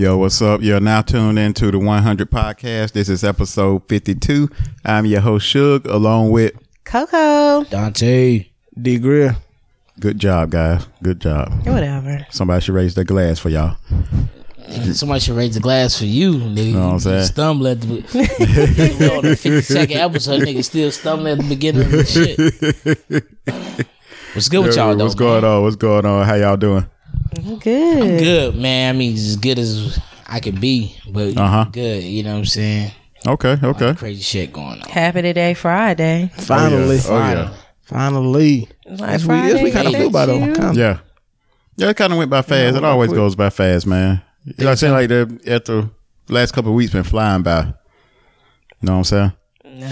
Yo, what's up? You're now tuned into the 100 podcast. This is episode 52. I'm your host, Suge, along with Coco. Dante. D Grill. good job, guys. Good job. Whatever. Somebody should raise their glass for y'all. Somebody should raise the glass for you, nigga. Know what I'm saying? Stumble at the we on the 52nd episode, nigga still stumbling at the beginning of the shit. What's good with y'all, though? What's going on? What's going on? How y'all doing? I'm good. Good, man. I mean, as good as I could be, but Uh-huh. good. You know what I'm saying? Okay, okay. Crazy shit going on. Happy today, Friday. Finally. Oh, yeah. Finally. Like That's we, we kind of Friday, feel by though. ain't Kinda. Yeah. Yeah, it kind of went by fast. it always quick. goes by fast, man. You know what I'm saying? Like the after last couple of weeks been flying by. You know what I'm saying? No.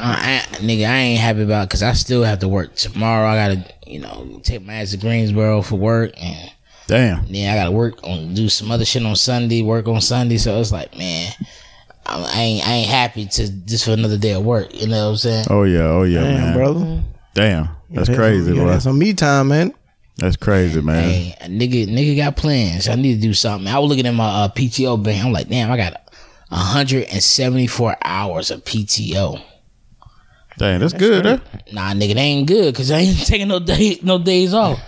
I, I, nigga, I ain't happy about because I still have to work tomorrow. I gotta, you know, take my ass to Greensboro for work, and Damn. then I gotta work on do some other shit on Sunday. Work on Sunday, so it's like, man, I, I ain't, I ain't happy to just for another day of work. You know what I'm saying? Oh yeah, oh yeah, Damn, man. brother. Damn. That's Yeah, crazy, yeah, boy. That's some me time, man. That's crazy, man. Hey, a nigga, nigga got plans. I need to do something. I was looking at my uh, PTO bank. I'm like, damn, I got 174 hours of PTO. Dang, that's, good, huh? Nah, nigga, they ain't good because I ain't taking no day, no days off.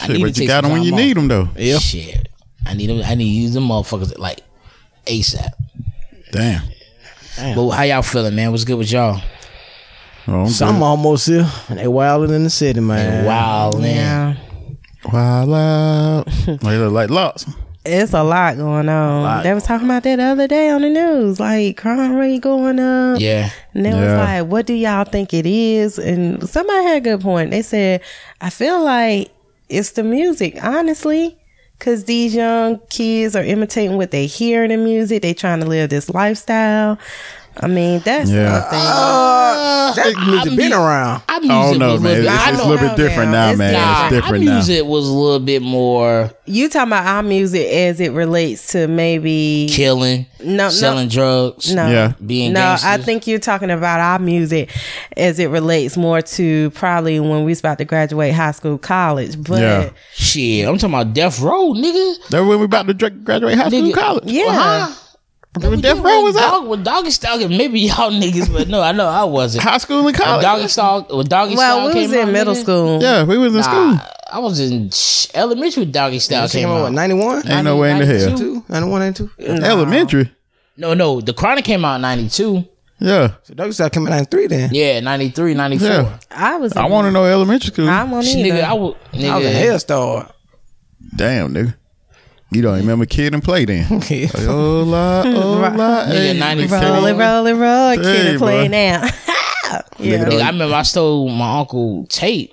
I Shit, to but you take got them when you time need them, though. Yeah. Shit, I need them. I need to use them motherfuckers like ASAP. Damn. Damn. But how y'all feeling, man? What's good with y'all? Oh, I'm Some almost here. and They wilding in the city, man. Wow, man. Yeah. Wild out. like, look like lots. It's a lot going on. Lot. They was talking about that the other day on the news, like crime rate going up. Yeah, And they was like, what do y'all think it is? And somebody had a good point. They said, I feel like it's the music, honestly. Cause these young kids are imitating what they hear in the music. They trying to live this lifestyle. I mean, that's Yeah. something. Uh, that music been around. I I music don't know, man. little It's, it's a little bit different now, It's man. Nah, It's different our now. music was a little bit more You talking about our music as it relates to maybe killing, no, selling drugs, no, Yeah. being no. I think you're talking about our music as it relates more to probably when we was about to graduate high school, college. But Yeah. yeah, Shit, I'm talking about Death Row, nigga. That when we about to graduate high school, Nigga. college. Huh? When Death Row was out. Dog, with Doggy Style, maybe y'all niggas, but no, I know I wasn't. High school and When college. Doggy Style, when Doggy well, Style we was in out, middle nigga, school. Yeah, we was in Nah, school. I was in elementary. when Doggy Style Came came out, what, out. 91? Ain't no way in the hell. 92? 91, 92? Elementary. No, no, the Chronic came out in '92. Yeah. So Doggy Style came out in 93 then. Yeah, '93, '94. Yeah. I was. I want to know elementary school. I want Nigga, either. I was, I was a nigga, hair star. Damn, nigga. You don't remember kid and play then. Like, oh, la, oh, la. Nigga, hey, 94. Kenny. roll it, roll it, roll. Hey, Kid and play boy. now. yeah. nigga, I remember I stole my uncle tape,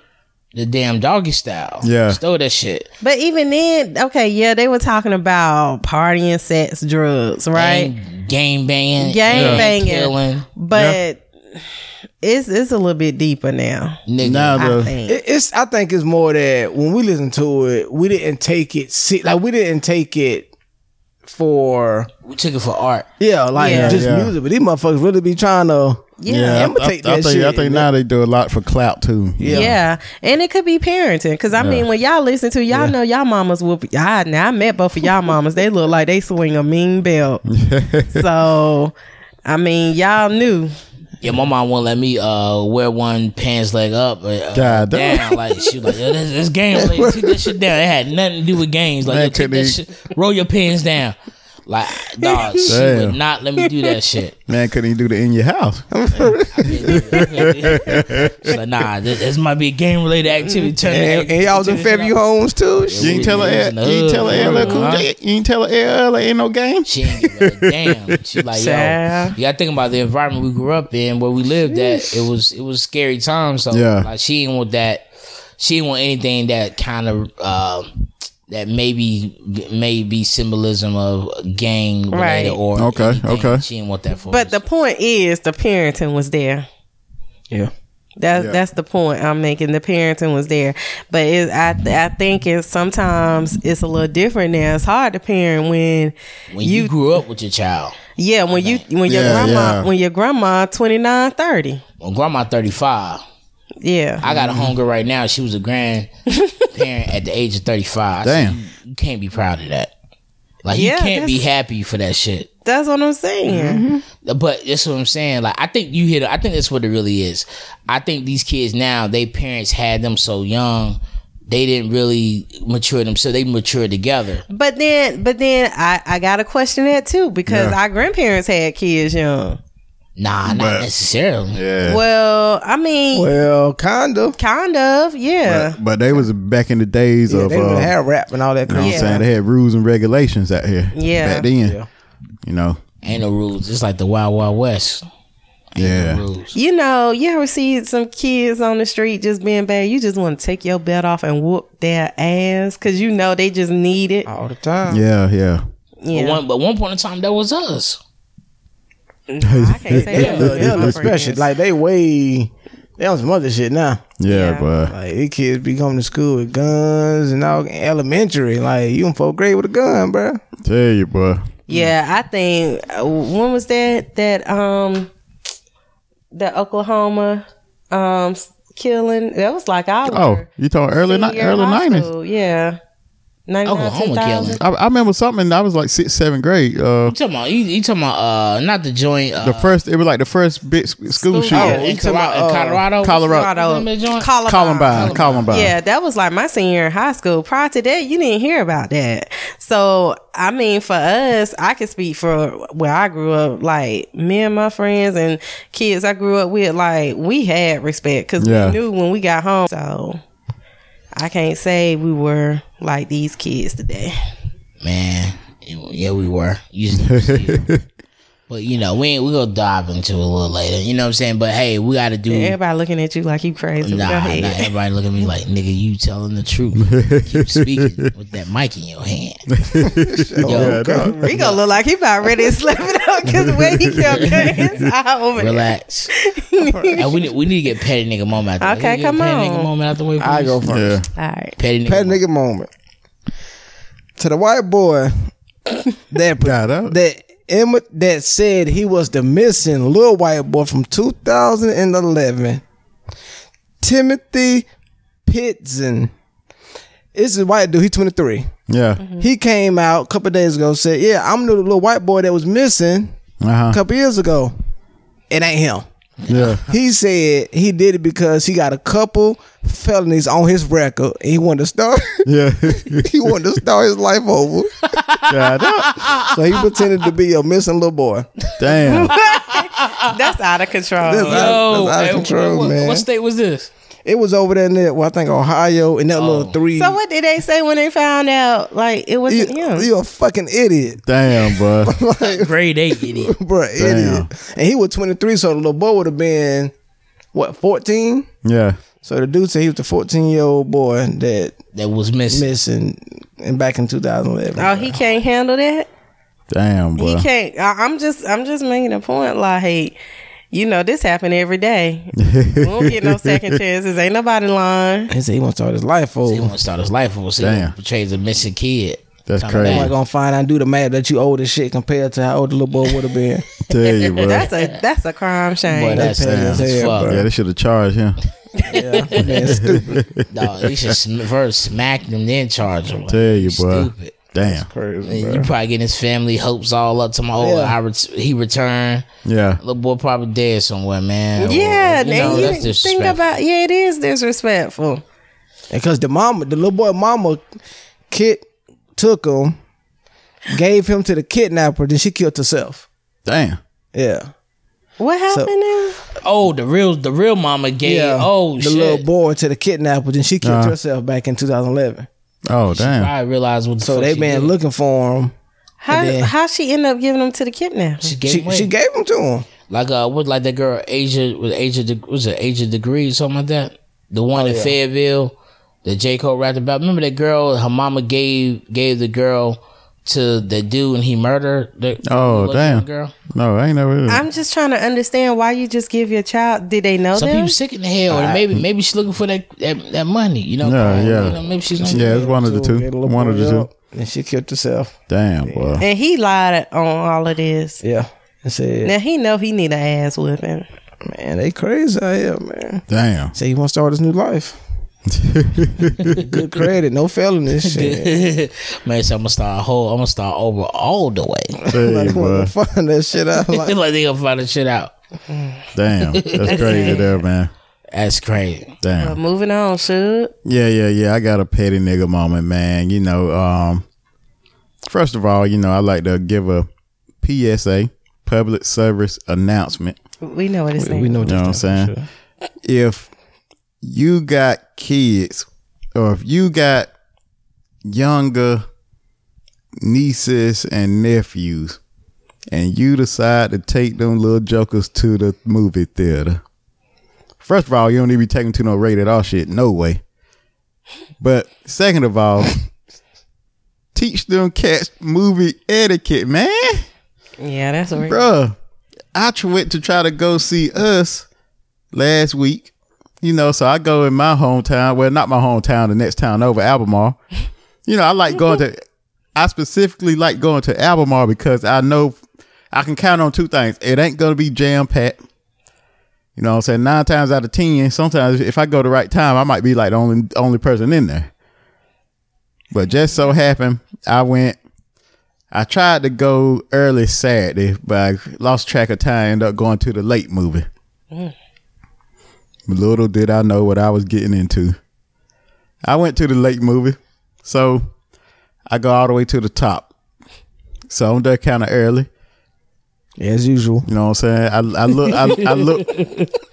the damn Doggy Style. Yeah. stole that shit. But even then, okay, yeah, they were talking about partying, sex, drugs, right? Gang, gang banging, Gang and banging. killing, But it's it's a little bit deeper now. nigga. Now I think. It, it's. I think it's more that when we listen to it, we didn't take it. See, like we didn't take it for we took it for art. yeah, like Yeah. just Yeah. music. But these motherfuckers really be trying to Yeah. I- imitate I, I that think, shit. I think now they do a lot for clout too. Yeah. Yeah. and it could be parenting because I mean, when y'all listen to y'all know y'all mamas whoop. I now I met both of y'all mamas. They look like they swing a mean belt. so, I mean, y'all knew. Yeah, my mom won't let me uh wear one pants leg up, uh, God damn. down. Like she was like, Yo, this, this game, like, take that shit down. It had nothing to do with games. Like, Man, yo, take that shit, roll your pants down. Like, dog, she Damn. would not let me do that shit. Man, couldn't even do that in your house. She's like, nah, this, this might be a game related activity. Turn and, it- and y'all was in turn it Fairview homes too. You Shit. ain't tell her, we was you ain't tell her, hood, LL Cool? J, you ain't tell her, LL ain't no game. She ain't give a damn. She like, yo, you gotta think about the environment we grew up in, where we lived at. It was it was scary times. So Yeah. like she didn't want that. She didn't want anything that kind of uh, that maybe may be symbolism of gang related Right. or Okay, anything. okay. She didn't want that for But us. the point is, the parenting was there. Yeah. That's Yeah. that's the point I'm making. The parenting was there, but it, I I think it's sometimes it's a little different now. It's hard to parent when when you, grew up with your child. yeah when you when your Yeah, grandma yeah. when your grandma 29, 30. When grandma thirty five, Yeah, I got a Mm-hmm. right now. She was a grandparent at the age of thirty five. Damn. you, you can't be proud of that. Like Yeah, you can't be happy for that shit. That's what I'm saying. Mm-hmm. But that's what I'm saying. Like I think you hit. I think that's what it really is. I think these kids now, they parents had them so young, they didn't really mature them. So they matured together. But then, but then I, I got to question that too because Yeah. our grandparents had kids young. Nah, not But- necessarily. Yeah. Well, I mean, Well, kind of. kind of, yeah. But, but they was back in the days Yeah, of they uh, didn't rap and all that you know kind what of I'm saying? They had rules and regulations out here. Yeah. Back then. Yeah. You know. Ain't no rules. It's like the Wild Wild West. Ain't Yeah. no rules. You know, you ever see some kids on the street just being bad? You just want to take your belt off and whoop their ass because you know they just need it. all the time. Yeah, yeah. Yeah, But one, but one point in time, that was us. I can't say that. a they a about my special. Like they way they on some other shit now. Yeah, Yeah. but Like these kids be coming to school with guns and all elementary. Like you in fourth grade with a gun, bro. tell you, boy. Yeah, I think uh, when was that that um the Oklahoma um s- killing? That was like our Oh, you talking early ni- early nineties? Yeah, ninety nine Oklahoma two thousand. killing. I, I remember something. I was like sixth, seventh grade. Uh, You talking about? You, you talking about? Uh, not the joint. Uh, the first. It was like the first big school School- shooting. oh, in, you talking Colorado, about, uh, Colorado. Colorado. Remember? Columbine. Columbine. Columbine. Yeah, that was like my senior year in high school. Prior to that, you didn't hear about that. So, I mean, for us, I can speak for where I grew up. Like me and my friends and kids I grew up with, like we had respect because Yeah. we knew when we got home. So, I can't say we were like these kids today. Man, yeah, we were. You you- but you know, we we gonna dive into it a little later. You know what I'm saying? But hey, we got to do. Everybody looking at you like you crazy. Nah, Go nah, everybody looking at me like, nigga, you telling the truth. Keep speaking with that mic in your hand. Yo, Yeah, no. Rico look like he about ready to slap it up because the way he kept his eye over there. relax. and we need, we need to get petty nigga moment. Out. Okay, Can we get come petty on. nigga moment out the way. I go first. Yeah. All right. Petty nigga. Pet moment. nigga moment. To the white boy that Got up. that Emma that said he was the missing little white boy from 2011. Timothy Pitzen. This is a white dude. He's 23. Yeah. He came out a couple days ago. Said, "Yeah, I'm the little white boy that was missing Uh a couple years ago. It ain't him." Yeah. He said he did it because he got a couple felonies on his record. He wanted to start. Yeah. he wanted to start his life over. Got up. So he pretended to be a missing little boy. Damn. That's out of control. That's out- that's out of control, what, man. What state was this? It was over there in there, well, I think Ohio, in that little oh. three. So what did they say when they found out? Like it wasn't him. you a fucking idiot, Damn, bro. Grade eight, idiot. bro, idiot. And he was 23, so the little boy would have been, what, 14? Yeah. So the dude said he was the 14 year old boy that That was missing. missing and back in 2011. oh, he can't handle that. Damn, bro. He can't. I, I'm just. I'm just making a point. Like, hey, you know, this happen every day. we don't get no second chances. Ain't nobody lying. He said he want to start his life He over. want to start his life over. So Damn. he portrays a missing kid. That's Come crazy. back. Somebody gonna find out and do the math that you old as shit compared to how old the little boy would have been. Tell you, bro. That's a that's a crime shame. Boy, that's petty sad as as hell, fuck. yeah, they should have charged him. yeah, man, stupid. Dog, they should sm- first smack them, then charge them. Like, Tell you, bro. Stupid. Damn. Crazy, And you probably getting his family hopes all up to my Yeah. I ret- he returned. Yeah. Little boy probably dead somewhere, man. Or, yeah, you know, you that's think about. Yeah, it is disrespectful. Because the mama, the little boy mama, kid took him, gave him to the kidnapper, then she killed herself. Damn. Yeah. What happened now? Oh, the real the real mama gave. Yeah. Oh the shit. little boy to the kidnapper, then she killed Uh-huh. herself back in 2011. Oh, damn. I realized what the So fuck they she been did. looking for him. How then- how she end up giving them to the kidnapper? She gave She, away. she gave him to him. like uh, what like that girl Asia with Asia was it Asia Degree something like that. The one in yeah. Fayetteville that J Cole rapped about. Remember that girl? Her mama gave gave the girl to the dude and he murdered the Oh, damn. girl. No, I ain't never. I'm just trying to understand why you just give your child. Did they know Some them? people sick in the head, or maybe maybe she's looking for that that, that money. You know? Yeah, You yeah. know, maybe she's yeah, it's one of the two. get a little One of the two. And she killed herself. Damn, boy. and he lied on all of this. Yeah. And said, Now he know he need an ass whipping. man, they crazy out here, man. Damn. Say he want to start his new life. Good credit, no felony shit. Man, so I'm gonna start whole. I'm gonna start over all the way. Hey, like, boy. what find that shit out. Like, like they gonna find that shit out. Damn. That's crazy there, man. That's crazy. Damn. But moving on, should Yeah, yeah, yeah. I got a petty nigga moment, man. You know, um, first of all, you know, I like to give a PSA, public service announcement. we know what it's saying. we know You know what I'm saying? If you got kids or if you got younger nieces and nephews and you decide to take them little jokers to the movie theater, first of all, you don't need to be taking to no rated R shit. No way. But second of all, teach them cats movie etiquette, man. Yeah, that's right. Bruh, I went to try to go see us last week. You know, so I go in my hometown. Well, not my hometown, the next town over, Albemarle. You know, I like going to. I specifically like going to Albemarle because I know I can count on two things. It ain't gonna be jam packed. You know what I'm saying? Nine times out of ten, sometimes if I go the right time, I might be like the only only person in there. But just so happened, I went. I tried to go early Saturday, but I lost track of time. Ended up going to the late movie. Mm. Little did I know what I was getting into. I went to the late movie, so I go all the way to the top. So I'm there kind of early. as usual. You know what I'm saying? I, I look, I, I look,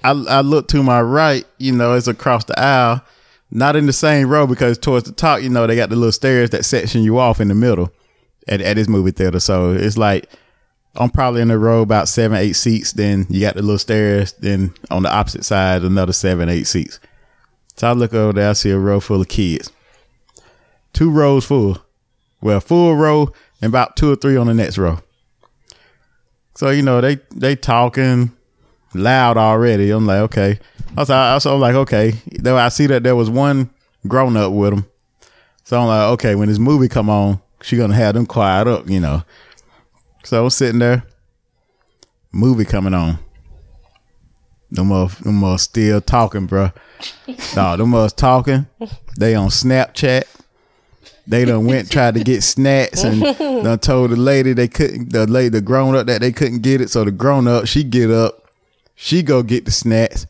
I, I look to my right. You know, it's across the aisle, not in the same row because towards the top, you know, they got the little stairs that section you off in the middle at at this movie theater. So it's like I'm probably in the row about seven, eight seats. Then you got the little stairs. Then on the opposite side, another seven, eight seats. So I look over there, I see a row full of kids. Two rows full. Well, full row and about two or three on the next row. So you know they they talking loud already. I'm like, okay. Also, I also I'm like, okay. Though I see that there was one grown up with them, so I'm like, okay. When this movie come on, she gonna have them quiet up, you know. So I'm sitting there, movie coming on. Them mother, them mother still talking, bro. No, them mother talking. They on Snapchat. They done went tried to get snacks and done told the lady they couldn't the lady the grown up that they couldn't get it. So the grown up she get up, she go get the snacks.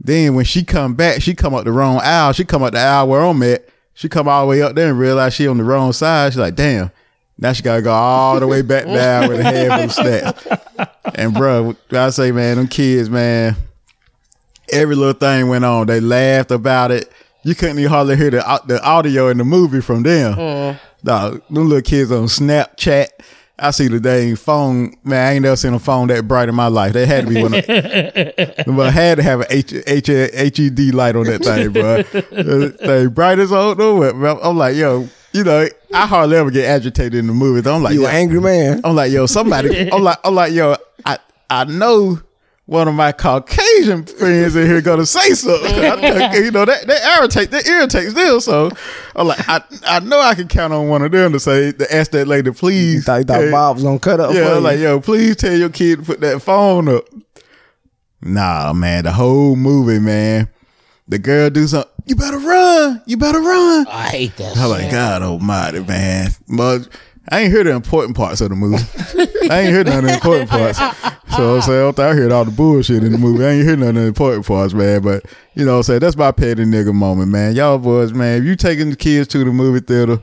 Then when she come back, she come up the wrong aisle. She come up the aisle where I'm at. She come all the way up there and realize she on the wrong side. She's like, damn. Now she gotta go all the way back down with a handful of snacks. And bro, I say, man, them kids, man, every little thing went on. They laughed about it. You couldn't even hardly hear the the audio in the movie from them. Mm. Dog, them little kids on Snapchat. I see the dang phone. Man, I ain't never seen a phone that bright in my life. They had to be one of but I had to have an H, H, HED light on that thing, bro. Thing bright as bro. I'm like, yo, you know, I hardly ever get agitated in the movies. I'm like, You yo, an angry man. I'm like, yo, somebody. I'm like, I'm like, yo, I I know one of my Caucasian friends in here gonna say something. I you know, that that irritate that irritates them. So I'm like, I I know I can count on one of them to say to ask that lady, You please. thought, you thought hey, Bob gonna cut up yeah, for I'm like, yo, please tell your kid to put that phone up. Nah, man, the whole movie, man. The girl do something. You better run. You better run. Oh, I hate that. I'm like, shit. God Almighty, man. But I ain't hear the important parts of the movie. I ain't hear none of the important parts. So I'm saying, I heard all the bullshit in the movie. I ain't hear none of the important parts, man. But you know, what I'm saying that's my petty nigga moment, man. Y'all boys, man. If you taking the kids to the movie theater,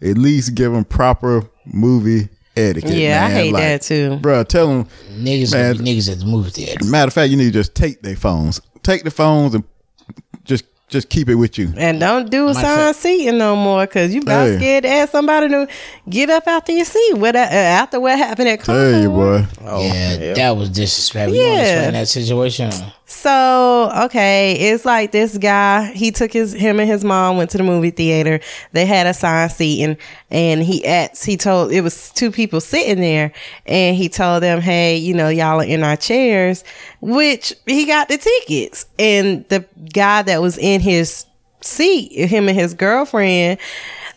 at least give them proper movie etiquette. Yeah, I hate Like, that too. Bro, tell them. niggas, Man. be niggas at the movie theater. Matter of fact, you need to just take their phones. Take the phones and just just keep it with you. And don't do sign seating no more because you about Hey. scared to ask somebody to get up after your seat. What uh, after what happened at Tell you, Concord. boy. yeah, that was disrespectful. You want to Yeah. explain that situation? So okay, it's like this guy. He took his him and his mom went to the movie theater. They had assigned seating, and and he asked. He told it was two people sitting there, and he told them, "Hey, you know, y'all are in our chairs." Which he got the tickets, and the guy that was in his seat, him and his girlfriend,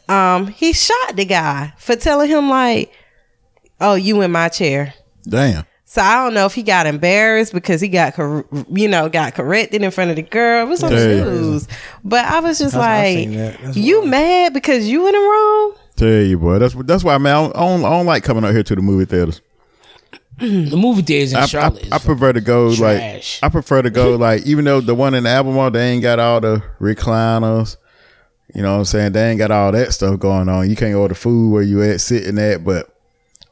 um, he shot the guy for telling him like, "Oh, you in my chair." Damn. So I don't know if he got embarrassed because he got, cor- you know, got corrected in front of the girl. It was on the Yeah. news. But I was just That's- like, seen that. That's you mad because you in the wrong? Tell you, boy. That's that's why, man. I don't, I don't, I don't like coming out here to the movie theaters. The movie theaters in I, I, Charlotte. is I prefer to go trash. like I prefer to go like even though the one in the Albemarle they ain't got all the recliners, you know what I'm saying? They ain't got all that stuff going on. You can't order food where you at sitting at, but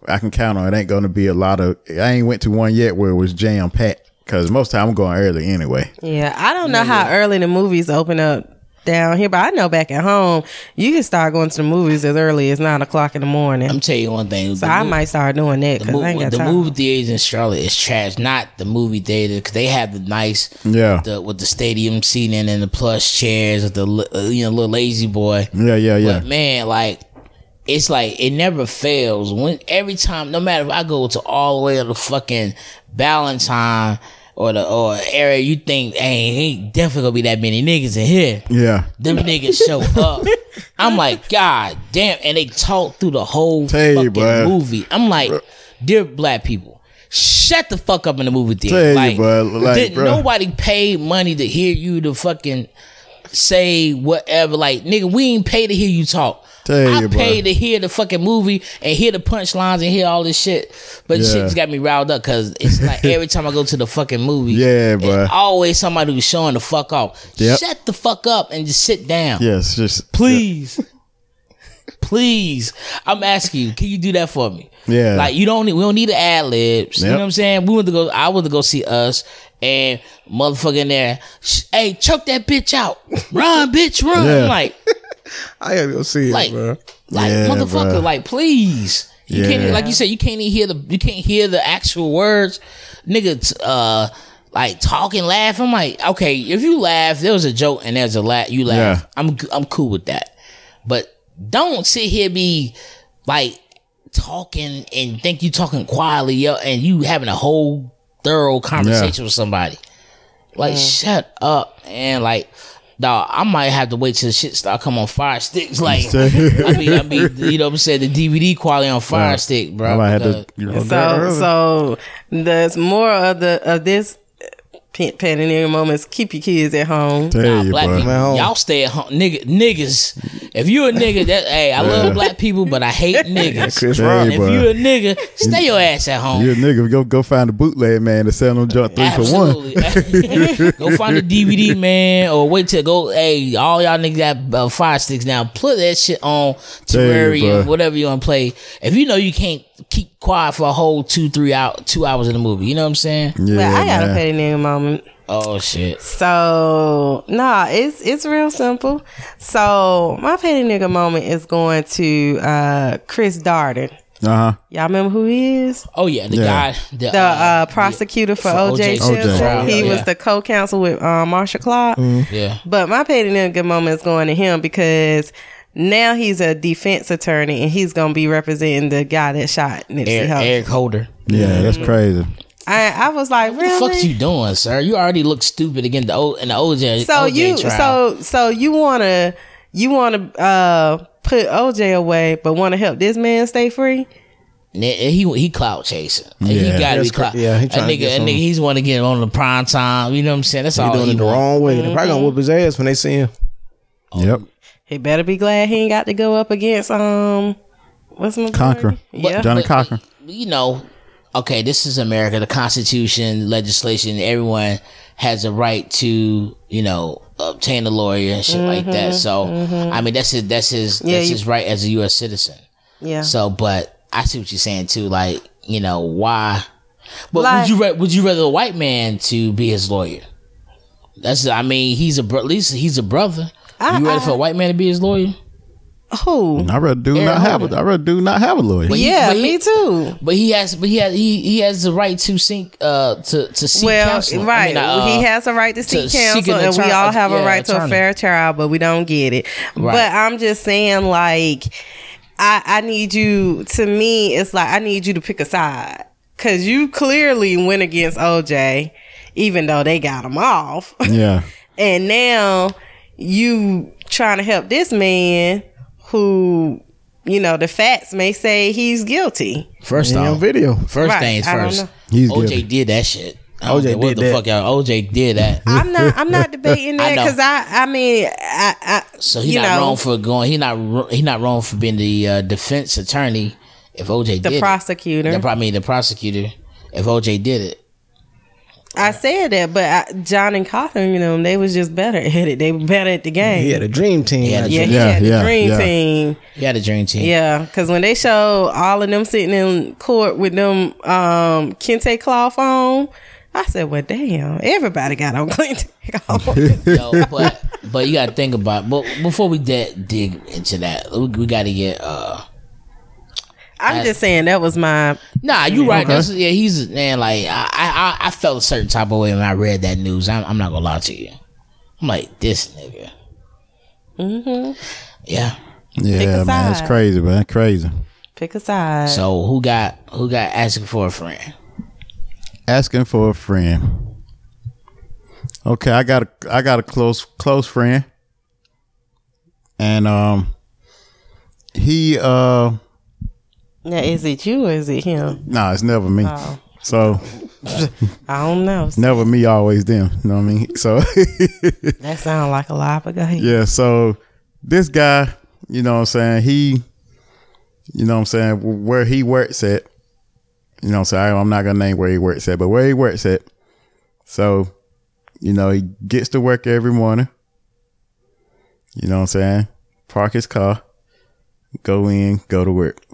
I can count on it ain't gonna be a lot of I ain't went to one yet where it was jam packed. Cause most time I'm going early anyway. Yeah, I don't know how early the movies open up down here, but I know back at home you can start going to the movies as early as nine o'clock in the morning. I'm tell you one thing. so the I mo- might start doing that The, because I ain't movie, got the time. movie theaters in Charlotte is trash. Not the movie theater because they have the nice, Yeah. the with the stadium seating and the plush chairs with the uh, you know little lazy boy. Yeah, yeah, yeah. But man, like it's like it never fails. When every time, no matter if I go to all the way to the fucking Ballantyne or the or area, you think, hey, ain't definitely gonna be that many niggas in here. yeah. Them niggas show up. I'm like, God damn, and they talk through the whole Tell fucking bruh. movie. I'm like, dear black people. Shut the fuck up in the movie theater. Tell you, like, bruh, like, did nobody pay money to hear you to fucking say whatever. Like, nigga, we ain't pay to hear you talk. Tell I you, pay bruh. to hear the fucking movie and hear the punchlines and hear all this shit. But Yeah. shit just got me riled up because it's like every time I go to the fucking movie, Yeah, bro, always somebody who's showing the fuck off. Yep. Shut the fuck up and just sit down. Yes, just Please. Please. I'm asking you, can you do that for me? Yeah. Like you don't need we don't need the ad libs. You know what I'm saying? We went to go I went to go see us and motherfucking there, hey, choke that bitch out. Run, bitch, run. Yeah. Like, I gotta go see it, like, bro. like Yeah, motherfucker, bruh. like please. You Yeah. can't like you said, you can't even hear the you can't hear the actual words. Nigga t- uh like talking, laugh. I'm like, okay, if you laugh, there was a joke and there's a laugh, you laugh. Yeah. I'm I'm cool with that. But don't sit here be like talking and think you talking quietly yo, and you having a whole thorough conversation with somebody. Like shut up and like dog, I might have to wait till the shit start come on fire sticks. Like I mean, I mean, you know what I'm saying? The DVD quality on fire Yeah. stick, bro. I might have to you know, So, so there's more of the of this pet petting moments. Keep your kids at home. tell Nah, you, black boy. people, Man. y'all stay at home, nigga, niggas. If you a nigga, that hey, I love black people, but I hate niggas. Chris Hey, Rock. if boy. you a nigga, stay your ass at home. You a nigga, go go find a bootleg man to sell them junk three for one. Go find a DVD, man, or wait till go. Hey, all y'all niggas got uh, fire sticks now. Put that shit on Tell you, Terrarium, whatever you want to play. If you know you can't keep quiet for a whole two, three out, two hours in the movie, you know what I'm saying? Yeah, but I got a petty nigga moment. Oh shit. So nah, it's it's real simple. So my petty nigga moment is going to uh Chris Darden. Uh huh. Y'all remember who he is? Oh yeah, the Yeah. guy, the, The uh, prosecutor for, for OJ O.J. Simpson. trial. He Yeah. was the co-counsel with uh, Marcia Clark. yeah. But my petty nigga moment is going to him because now he's a defense attorney and he's gonna be representing the guy that shot Nipsey Eric, Hussle. Eric Holder. Yeah, that's crazy. I I was like, What the really? fuck's you doing, sir? You already look stupid again the O in the OJ. so OJ you trial. so so you wanna you wanna uh put OJ away, but want to help this man stay free? N- he he clout chasing. he Yeah. gotta be That's cr- clout. yeah, he that trying to nigga, get that some- nigga, he's want to get on the prime time. You know what I'm saying? That's He all doing he it the wrong way. They're probably gonna whoop his ass when they see him. Yep. He better be glad he ain't got to go up against um what's my Cochran. Yeah. Johnnie But, Cochran. You know, okay, this is America. The Constitution, legislation, everyone has a right to, you know, obtain a lawyer and shit like that. So, I mean, that's his, that's his, Mm-hmm. Yeah, that's you- his right as a U.S. citizen. yeah. So, but I see what you're saying too. Like, you know, why? But Like- would you would you rather a white man to be his lawyer? That's I mean, he's a at least he's a brother. I- you ready I- for a white man to be his lawyer? Who? I rather do Eric not have Holder. a. I rather do not have a lawyer. But yeah, he- me too. But he has, but he has, he, he has the right to seek, uh, to to seek Well, counsel. I right. mean, uh, he has a right to seek seek counsel, an and we all have a yeah, right to a fair trial, but we don't get it. Right. But I'm just saying, like, I, I need you. To me, it's like I need you to pick a side because you clearly went against OJ, even though they got him off, yeah. and now you trying to help this man who you know, the facts may say he's guilty. First He on off, video. first Right, things first. know. He's OJ guilty. did that shit. I don't OJ what did the that. fuck y'all. OJ did that. I'm not. I'm not debating that because I, I. mean, I. I So he's not know, wrong for going. He not wr- he not wrong for being the uh, defense attorney. If OJ the did prosecutor. it, the, I mean the prosecutor. If OJ did it, I said that, but I, John and Catherine, you know, they was just better at it. They were better at the game. He had a dream team. Yeah, yeah, there. he Yeah, had the yeah, dream yeah. team. he had a dream team. Yeah, because when they showed all of them sitting in court with them um, kente cloth on, I said, "Well, damn, everybody got on kente cloth." Yo, but but you got to think about. But before we de- dig into that, we, we got to get. uh I'm just saying that was my Nah, you right. Okay. That's, yeah, he's man. Like I, I, I felt a certain type of way when I read that news. I'm, I'm not gonna lie to you. I'm like this nigga. Mm-hmm. Yeah. Yeah, a man, it's crazy, man, crazy. pick a side. So who got who got asking for a friend? Asking for a friend. Okay, I got a I got a close close friend, and um, he uh, now, is it you or is it him? nah, it's never me. Oh. So I don't know. never me, always them. You know what I mean? So That sounds like a lie, but go ahead. yeah, so this guy, you know what I'm saying, he you know what I'm saying, where he works at, you know what I'm saying, I'm not gonna name where he works at, but where he works at. So, you know, he gets to work every morning. You know what I'm saying? Park his car, go in, go to work.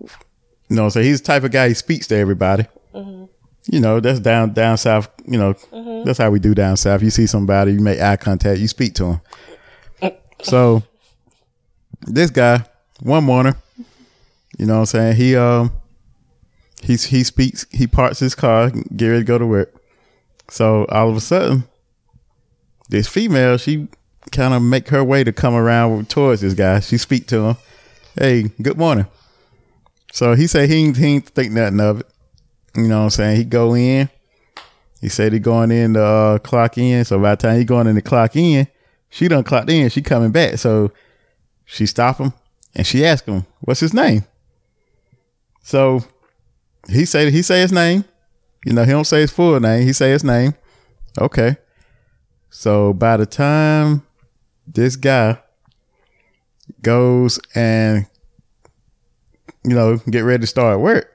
You know, so he's the type of guy he speaks to everybody. You know, that's down down south. You know, that's how we do down south. You see somebody, you make eye contact, you speak to him. So this guy, one morning, you know what I'm saying, he um he's he speaks, he parks his car, get ready to go to work. So all of a sudden, this female, she kind of make her way to come around towards this guy. She speak to him. Hey, good morning. So he said he ain't, he ain't think nothing of it. You know what I'm saying? He go in. He said he going in to uh, clock in. So by the time he going in to clock in, she done clocked in. She coming back. So she stop him and she ask him, "What's his name?" So he say he say his name. You know, he don't say his full name. He say his name. Okay. So by the time this guy goes and you know get ready to start work,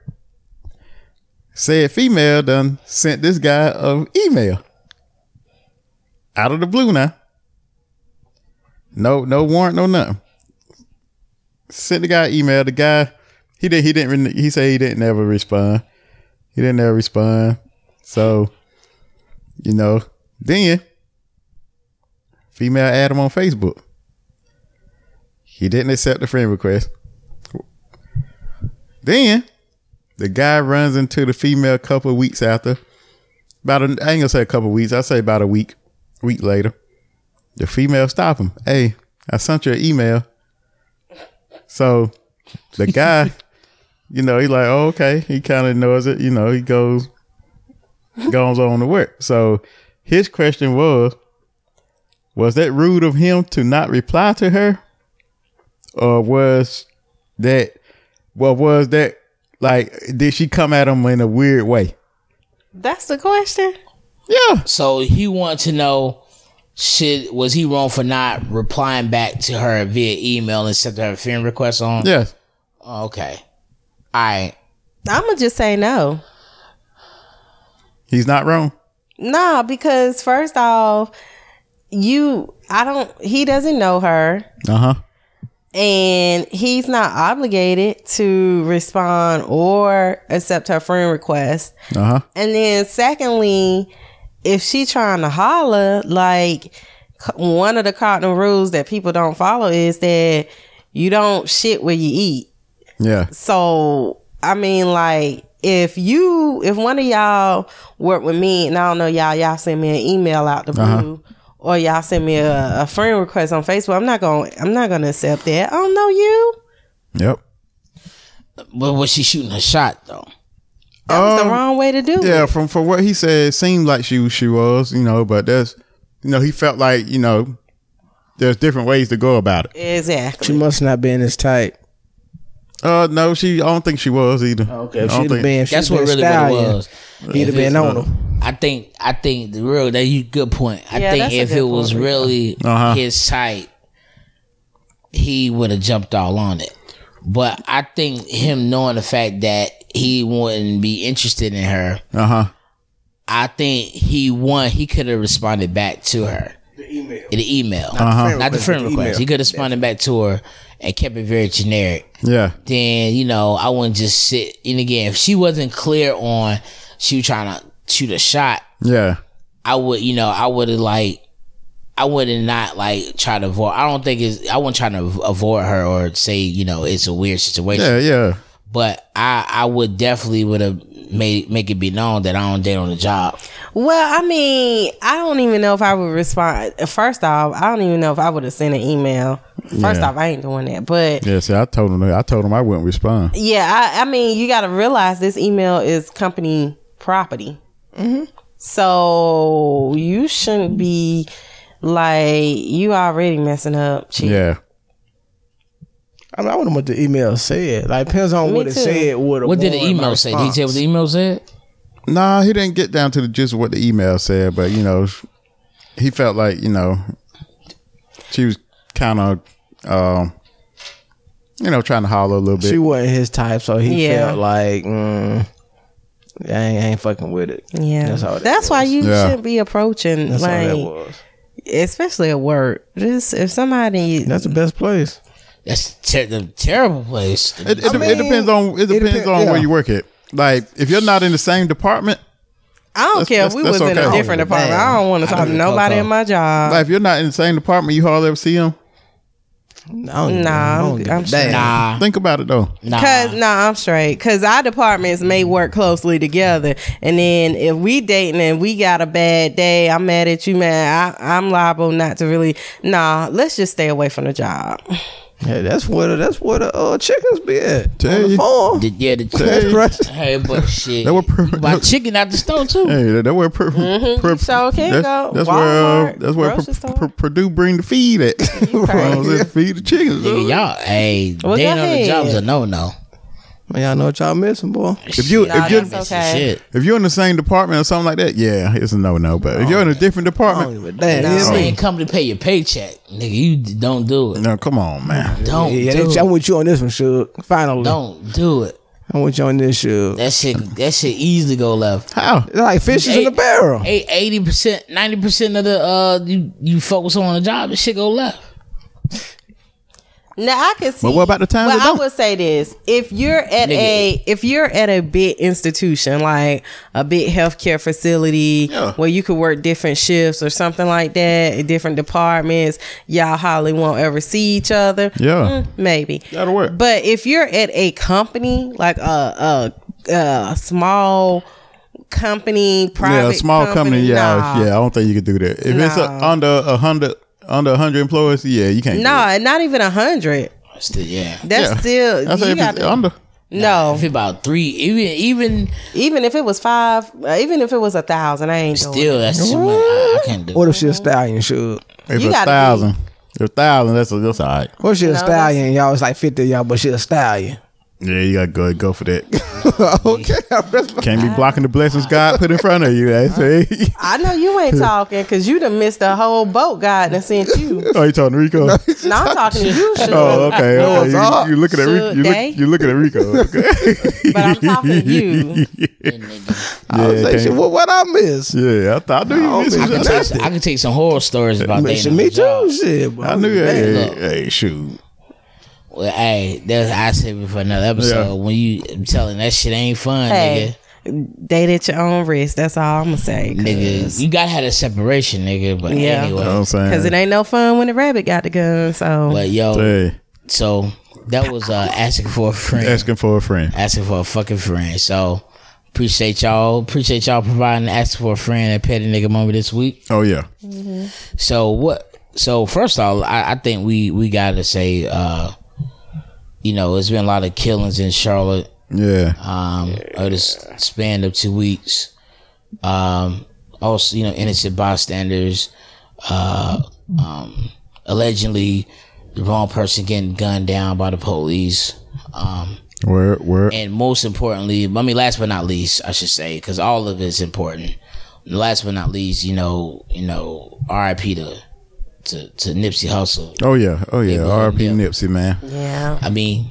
said female done sent this guy a email out of the blue now. No, no warrant, no nothing. Sent the guy an email. The guy he did he didn't he said he didn't ever respond. He didn't ever respond. So, you know, then female add him on Facebook. He didn't accept the friend request. Then the guy runs into the female a couple of weeks after. About a, I ain't gonna say a couple of weeks. I say about a week, week later. The female stop him. Hey, I sent you an email. So the guy, you know, he like, oh, okay. He kind of knows it. You know, he goes, goes on to work. So his question was, was that rude of him to not reply to her? Or was that, well, was that like, did she come at him in a weird way? That's the question. Yeah. So he wanted to know, should was he wrong for not replying back to her via email and sent her a friend request on? Yes. Okay. All right. I'm gonna just say no. He's not wrong. No, because first off, you I don't he doesn't know her Uh huh. And he's not obligated to respond or accept her friend request. Uh huh. And then secondly, if she trying to holler, like one of the cardinal rules that people don't follow is that you don't shit where you eat. Yeah. So I mean, like, if you, if one of y'all work with me, and I don't know y'all, y'all send me an email out the blue, or y'all send me a, a friend request on Facebook, I'm not gonna, I'm not gonna accept that. I don't know you. Yep. But was she shooting a shot though? That was Um, the wrong way to do Yeah, it. from from what he said, it seemed like she was- she was, you know, but that's you know, he felt like, you know, there's different ways to go about it. Exactly. She must not been as tight. Uh, no, she. I don't think she was either. Okay, I if don't she'd have been, That's she'd what been really what it stallion, was. He'd have been on her. I think I think the real that you good point. I Yeah, think if it was point. really Uh-huh. his type, he would have jumped all on it. But I think him knowing the fact that he wouldn't be interested in her, Uh huh. I think he won. He could have responded back to her. The email. The email. Uh-huh. Not the request, friend but the request. email. He could have responded back to her and kept it very generic. Yeah. Then, you know, I wouldn't just sit. And again, if she wasn't clear on she was trying to shoot a shot, Yeah. I would, you know, I would have like, I would have not like try to avoid. I don't think it's. I wasn't trying to avoid her or say, you know, it's a weird situation. Yeah. Yeah. But I, I would definitely would have made make it be known that I don't date on the job. Well, I mean, I don't even know if I would respond. First off, I don't even know if I would have sent an email. First Yeah. off, I ain't doing that. But Yeah. See, I told him. I told him I wouldn't respond. yeah, I, I mean, you got to realize this email is company property. Mm-hmm. So you shouldn't be like you already messing up. Chick. Yeah. I, mean, I wonder what the email said. Like, depends on Me what it too. said. What, What did the email say? Did he say what the email said? Nah, he didn't get down to the gist of what the email said, but you know, he felt like you know, she was kind of, um, you know, trying to holler a little bit. She wasn't his type, so he Yeah. felt like, mm, I, ain't, I ain't fucking with it. Yeah, That's that's, all that why was. you Yeah. shouldn't be approaching That's all that like, was. especially at work. Just if somebody, That's the best place. That's ter- the terrible place. it, it, I it depends on it it depends on yeah. where you work at. Like if you're not in the same department, I don't That's- care if we that's was in a different Oh, department. damn. I don't want to talk to nobody in my job. like if you're not in the same department, you hardly ever see them. I don't even- Nah, I don't I'm- give a I'm damn. Nah, Think about it though. nah. Cause nah, I'm straight. Cause our departments may work closely together, and then if we dating and we got a bad day, I'm mad at you, man. I, I'm liable not to really. Nah, let's just stay away from the job. Yeah, that's where the, that's where the uh, chickens be at. Tell on the you. farm. The- yeah, the That's right. Hey, but shit, That would per- you buy chicken out the store too. Hey, that, that where per, per, Mm-hmm. So can that's, go that's where uh, Walmart, that's where grocery per, store. per, Perdue bring the feed at. You know what I'm feed the chickens. Nigga, y'all, hey, Well, dating go on the job is a no no. Man, y'all know what y'all missing, boy. If you Nah, if you that's okay. Shit. if you're in the same department or something like that, yeah, it's a no no. But if you're in a different department, even damn. No. you hear me? Same company pay your paycheck, nigga. You d- don't do it. no, come on, man. Don't Yeah, do they, I'm with you on this one, Suge. Finally, Don't do it. I'm with you on this, Suge. That shit. That shit easily go left. How? It's like fishes in a Eight- barrel. Eighty percent, ninety percent of the uh, you you focus on the job, the shit go left. Now I can see. But what about the time? Well, I would say this: if you're at Nigga. a if you're at a big institution like a big healthcare facility Yeah. where you could work different shifts or something like that different departments, y'all hardly won't ever see each other. Yeah. Mm, maybe That'll work. But if you're at a company like a a, a small company, private yeah, a small company. yeah, nah. yeah. I don't think you could do that. If it's a, under a hundred under a hundred employees, yeah, you can't. do No, it. not even a hundred. Still, yeah. That's Yeah. still I say you if gotta- under. no. If it about three, even even Even if it was five, uh, even if it was a thousand, I ain't still, it. that's too much. I, I can't do. What it. if she a stallion, Suge? If You a gotta thousand, if a thousand, that's that's all right. What if she a No, stallion? Y'all was like 50 y'all, but she a stallion. Yeah, you gotta go go for that. okay. Can't be blocking the blessings God put in front of you. Eh? That's it. I know you ain't talking because you done missed the whole boat God and sent you. oh, you talking to Rico? no, I'm talking to you, Suge. Oh, okay. No, okay. You, eh? you looking at Rico? You, look, you looking at Rico? Okay. But I'm talking to you. I was Yeah, like, can't- what, what I miss? Yeah, I thought I knew you. Missed I it. can take I can take some horror stories about Me, dating on me too, shit. I knew. Man, Hey, hey, shoot. Well, hey, that's I said before another episode. Yeah. When you I'm telling that shit ain't fun, Hey, date at your own risk. That's all I'm gonna say. nigga. Nigga, you gotta have a separation, nigga. But Yeah. You know what anyway, I'm saying? Because it ain't no fun when the rabbit got the gun. So but yo, Hey, so that was uh asking for a friend, asking for a friend. asking for a fucking friend. So appreciate y'all, appreciate y'all providing asking for a friend at Petty Nigga Moment this week. Oh yeah. So what? So first off, I, I think we we gotta say, uh, you know, there's been a lot of killings in Charlotte. Yeah. um, over this span of two weeks. Um, also, you know, innocent bystanders, uh, um, allegedly the wrong person getting gunned down by the police. Um, where, word. and most importantly, I mean, last but not least, I should say, because all of it's important. Last but not least, you know, you know, R.I.P. to to, to Nipsey Hussle. Oh yeah, oh yeah. Yeah, R.P. yeah. Nipsey, man. Yeah. I mean,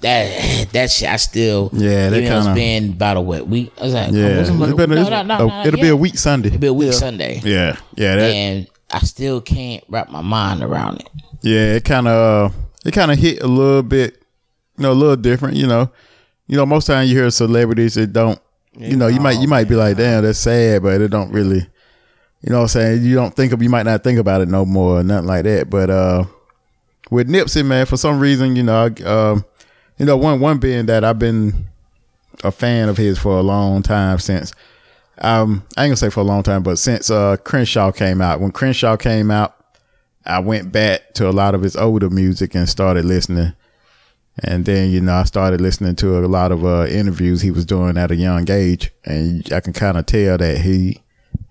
that that shit, I still Yeah, that even though it's kinda- been about a what week? I was like, Yeah, was it- It's been- no, it's- no, no, oh, no, it'll be a week Sunday. It'll be a week Sunday, Yeah, yeah, that, and I still can't wrap my mind around it. yeah. It kind of, uh, it kind of hit a little bit, you know, a little different. You know, you know, most time you hear celebrities that don't, you know, you might, you might be like, oh, damn, that's sad, but it don't really, you know, what I'm saying you don't think of, you might not think about it no more, or nothing like that. But uh, with Nipsey, man, for some reason, you know, I, um, you know, one one being that I've been a fan of his for a long time since um I ain't gonna say for a long time, but since uh Crenshaw came out. When Crenshaw came out, I went back to a lot of his older music and started listening. And then, you know, I started listening to a lot of uh interviews he was doing at a young age and I can kind of tell that he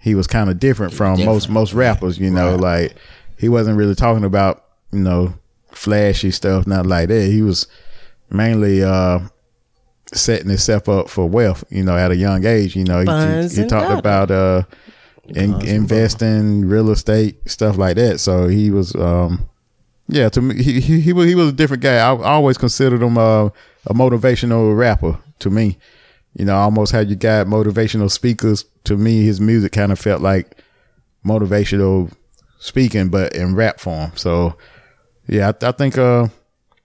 he was kind of different from most most rappers, you know, like he wasn't really talking about, you know, flashy stuff, not like that. He was mainly uh setting himself up for wealth, you know, at a young age. You know, he- Buns he, he talked gutters. about uh in, investing, real estate, stuff like that. So he was um yeah, to me he he, he was he was a different guy. I, I always considered him uh, a motivational rapper to me. You know, almost how you got motivational speakers. To me, his music kind of felt like motivational speaking, but in rap form. So, yeah, I, I think, uh,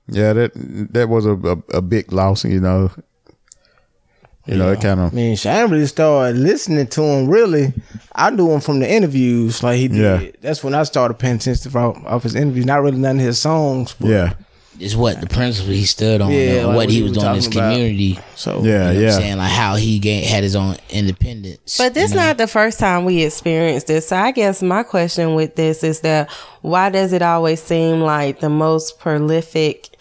yeah, that that was a, a, a big loss. You know, you know, it kind I of mean, I didn't really start listening to him. Really, I knew him from the interviews. Like he did. Yeah. That's when I started paying attention to off, off his interviews. Not really none of his songs. But yeah, Is what the principle he stood on, Yeah, like what what he he was was doing in his talking about. community. So yeah, You know what yeah. I'm saying? Like how he gained, had his own independence. But this not the first time we experienced this. So I guess my question with this is that why does it always seem like the most prolific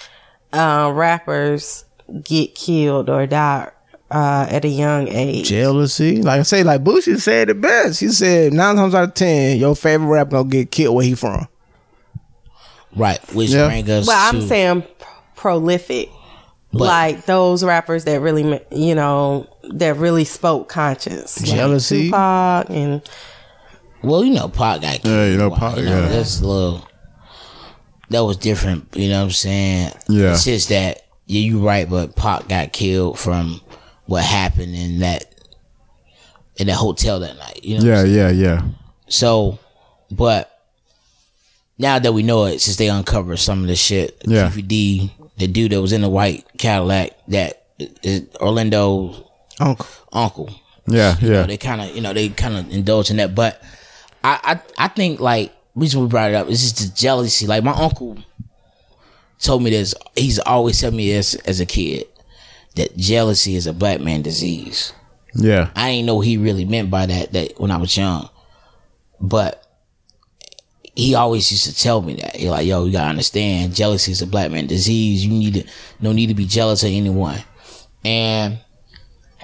uh, rappers get killed or die uh, at a young age? jealousy. Like I say, like Boosie said the best. He said nine times out of ten, your favorite rapper gonna get killed where he from. Right, which Yeah. bring us Well, I'm to saying prolific. But- like those rappers that really, you know, that really spoke conscience. Like Jealousy. Tupac and Well, you know, Pac got killed. Yeah, you know, Wow, Pac, yeah. That's a little. That was different. You know what I'm saying? Yeah. It's just that yeah, you're right, but Pac got killed from what happened in that in that hotel that night. You know? What I'm yeah, yeah, yeah. So, but now that we know it, since they uncovered some of the shit, Yeah. DVD, the dude that was in the white Cadillac, that is Orlando Uncle. uncle. Yeah, You know, yeah. they kind of, you know, they kind of indulge in that. But I, I, I think like reason we brought it up is just the jealousy. Like my uncle told me this. He's always told me this as a kid that jealousy is a black man disease. Yeah, I didn't know he really meant by that. That when I was young, but he always used to tell me that. He's like, "Yo, you gotta understand, jealousy is a black man disease. You need to no need to be jealous of anyone." And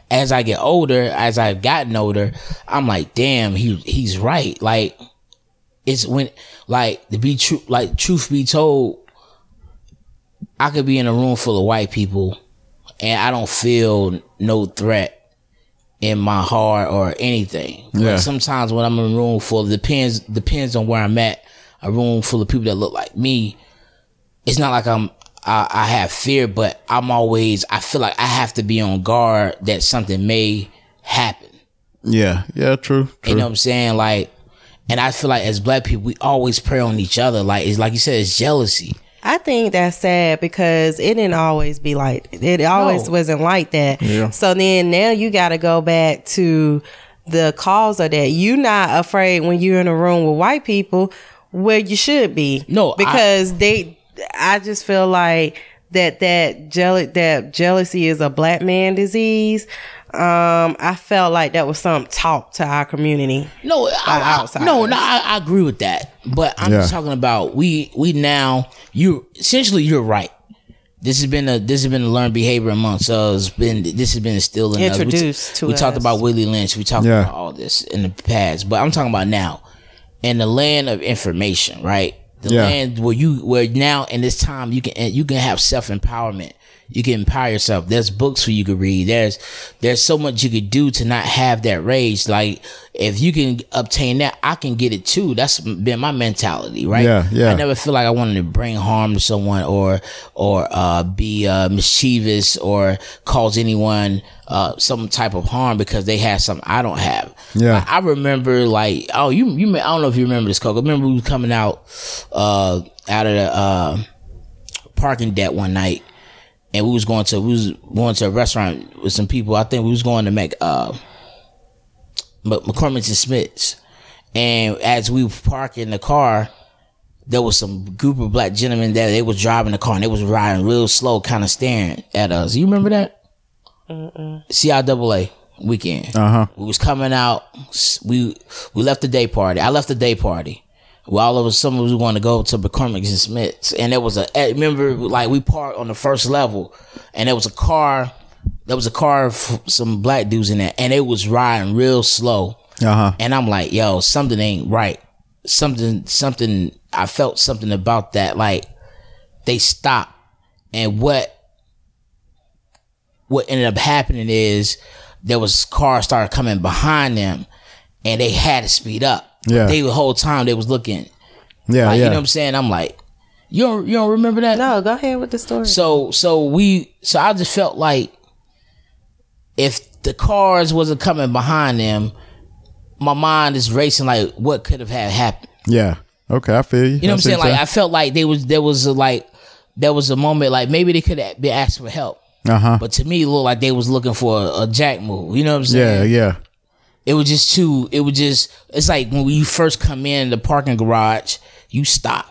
as I get older, as I've gotten older, I'm like, "Damn, he he's right." Like it's when like to be true, like truth be told, I could be in a room full of white people, and I don't feel no threat in my heart or anything. Yeah. Like sometimes when I'm in a room full, depends depends on where I'm at. A room full of people that look like me. It's not like I'm I, I have fear, but I'm always I feel like I have to be on guard that something may happen. yeah, yeah. True, true. You know what I'm saying? Like, and I feel like as black people, we always prey on each other. Like it's like you said, it's jealousy. I think that's sad because it didn't always be like it always No. wasn't like that. Yeah. So then now you got to go back to the cause of that. You're not afraid when you're in a room with white people where you should be. No, I- because they. I just feel like that that jealous that jealousy is a black man disease. Um, I felt like that was some talk to our community. No, I, I, no, no, I, I agree with that. But I'm just talking about we we now you essentially you're right. This has been a this has been a learned behavior amongst us. Been this has been instilled in us. We t- Introduced to We talked about Willie Lynch. We talked Yeah. about all this in the past. But I'm talking about now in the land of information. Right? The Yeah. land where you where now in this time you can you can have self empowerment. You can empower yourself. There's books for you to read. There's there's so much you could do to not have that rage. Like if you can obtain that, I can get it too. That's been my mentality, right? Yeah, yeah. I never feel like I wanted to bring harm to someone or or uh, be uh, mischievous or cause anyone uh, some type of harm because they had something I don't have. Yeah. Like, I remember like oh you you may- I don't know if you remember this Coco. I remember we coming out uh, out of the uh, parking deck one night and we was going to we was going to a restaurant with some people. I think we was going to make uh Mc- McCormick and Schmick's. And as we were parking the car, there was some group of black gentlemen that they was driving the car and they was riding real slow, kind of staring at us. You remember that? CIAA weekend. Uh huh. We was coming out. We we left the day party. I left the day party. Well, all of a sudden we was going to go to McCormick and Schmick's, and there was a remember, like we parked on the first level, and there was a car. There was a car, some black dudes in there, and it was riding real slow. Uh huh. And I'm like, yo, something ain't right. Something, something. I felt something about that. Like they stopped, and what what ended up happening is there was cars started coming behind them, and they had to speed up. Yeah. they the whole time they was looking. Yeah, Like, yeah. You know what I'm saying? I'm like, you don't you don't remember that? No, go ahead with the story. So so we so I just felt like if the cars wasn't coming behind them, my mind is racing like what could have had happened. yeah. Okay, I feel you. You know what I'm saying? Like I felt like there was there was a like there was a moment like maybe they could have been asked for help. uh huh. But to me it looked like they was looking for a, a jack move. You know what I'm saying? Yeah, yeah. It was just too it was just it's like when you first come in the parking garage, you stop.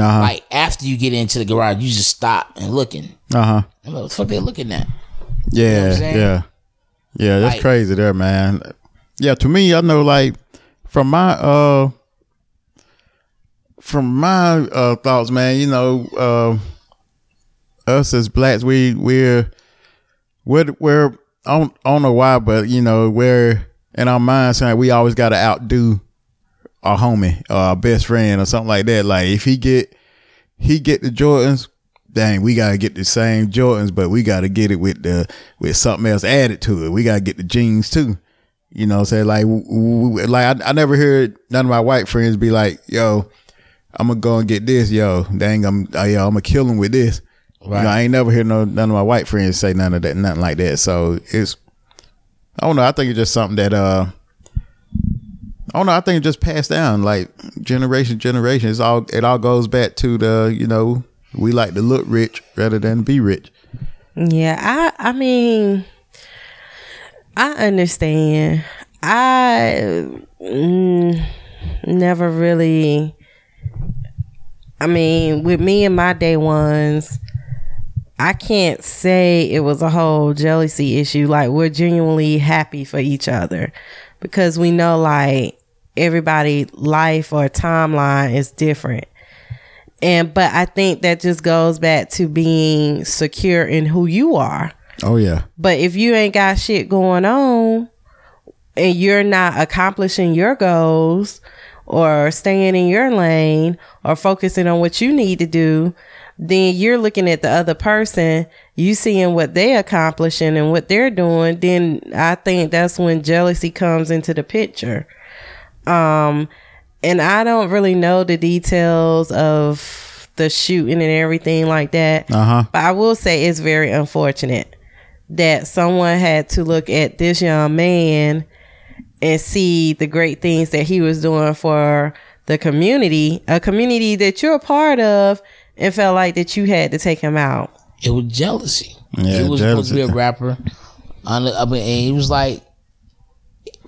Uh huh. Like after you get into the garage, you just stop and looking. Uh huh. I'm like, what the fuck they looking at? Yeah, what I'm yeah, yeah. That's Like- crazy there, man. Yeah, to me, I know like from my uh from my uh thoughts, man. You know, uh, us as blacks, we we're we're we're I don't, I don't know why, but you know, we're in our minds saying we always got to outdo our homie or our best friend or something like that. Like if he get he get the Jordans, dang, we gotta get the same Jordans, but we gotta get it with the with something else added to it. We gotta get the jeans too. You know, what I'm saying like, w- w- like I, I never heard none of my white friends be like, "Yo, I'm gonna go and get this, yo, dang, I'm, uh, yo, I'm gonna kill him with this." Right. You know, I ain't never heard no none of my white friends say none of that, nothing like that. So it's, I don't know. I think it's just something that, uh, I don't know. I think it just passed down like generation, generation. It's all it all goes back to the you know we like to look rich rather than be rich. Yeah, I I mean I understand. I mm, never really I mean, with me and my day ones, I can't say it was a whole jealousy issue. Like we're genuinely happy for each other because we know like everybody life or timeline is different. And but I think that just goes back to being secure in who you are. Oh yeah, But if you ain't got shit going on and you're not accomplishing your goals or staying in your lane or focusing on what you need to do, then you're looking at the other person, you seeing what they're accomplishing and what they're doing, then I think that's when jealousy comes into the picture. Um and I don't really know the details of the shooting and everything like that. uh huh, But I will say it's very unfortunate that someone had to look at this young man and see the great things that he was doing for the community, a community that you're a part of, and felt like that you had to take him out. It was jealousy. Yeah, he was supposed to be a rapper. On the- I mean, and he was like,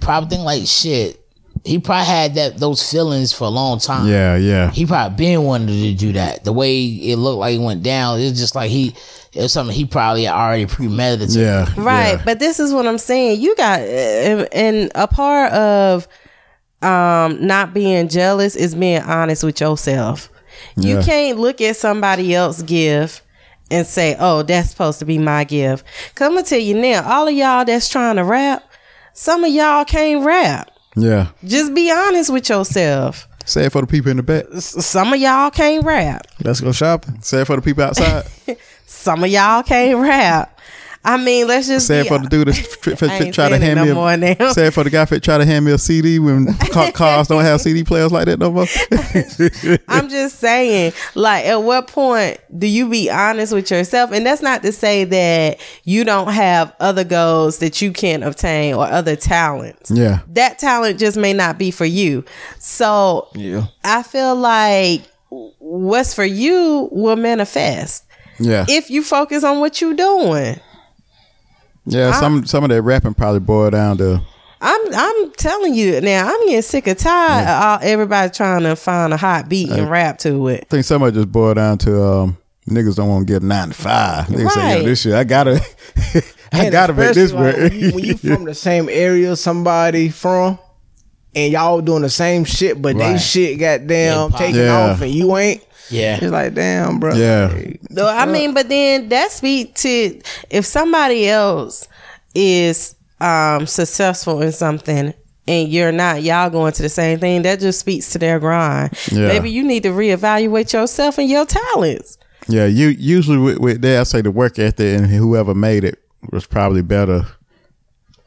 probably think like shit. He probably had that those feelings for a long time. yeah, yeah, He probably been wanted to do that. The way it looked like it went down, it's just like he it was something he probably already premeditated. yeah, Right. yeah. But this is what I'm saying. You got, and and a part of um, not being jealous is being honest with yourself. You Yeah. can't look at somebody else's gift and say, oh, that's supposed to be my gift. I'm to tell you now, all of y'all that's trying to rap, some of y'all can't rap. yeah. Just be honest with yourself. Say it for the people in the back. Some of y'all can't rap. Let's go shopping. Say it for the people outside. Some of y'all can't rap. I mean, let's just Say be- for the dude that fit, fit, I fit, ain't try to hand no me. more now. A, say for the guy fit try to hand me a CD when cars don't have CD players like that no more. I'm just saying, like, at what point do you be honest with yourself? And that's not to say that you don't have other goals that you can't obtain or other talents. yeah, That talent just may not be for you. So Yeah. I feel like what's for you will manifest yeah, if you focus on what you're doing. Yeah. Some some of that rapping probably boiled down to I'm I'm telling you now, I'm getting sick of tired of all, everybody trying to find a hot beat and rap to it. I think some of it just boiled down to um, niggas don't want to get nine to five. Niggas say, Right. yo, this shit, I gotta, I And gotta make this especially, work. like, when, you, when you from the same area somebody from and y'all doing the same shit, but they shit got damn taking Yeah. off and you ain't. Yeah. It's like damn, bro. Yeah. Though I mean, but then that speak to if somebody else is um successful in something and you're not, y'all going to the same thing. That just speaks to their grind. Yeah. Maybe you need to reevaluate yourself and your talents. yeah, you usually with, with that, I say the work ethic and whoever made it was probably better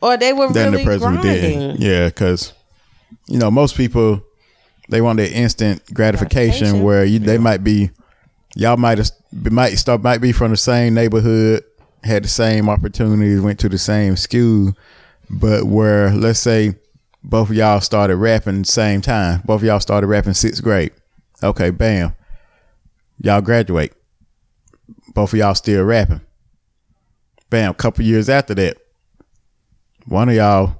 Or they were than really the person who did. Yeah, because you know most people they want that instant gratification, Gratification. where you they might be y'all might have might start might be from the same neighborhood, had the same opportunities, went to the same school, but where let's say both of y'all started rapping same time, both of y'all started rapping sixth grade. Okay, bam, y'all graduate. Both of y'all still rapping. Bam, couple years after that, one of y'all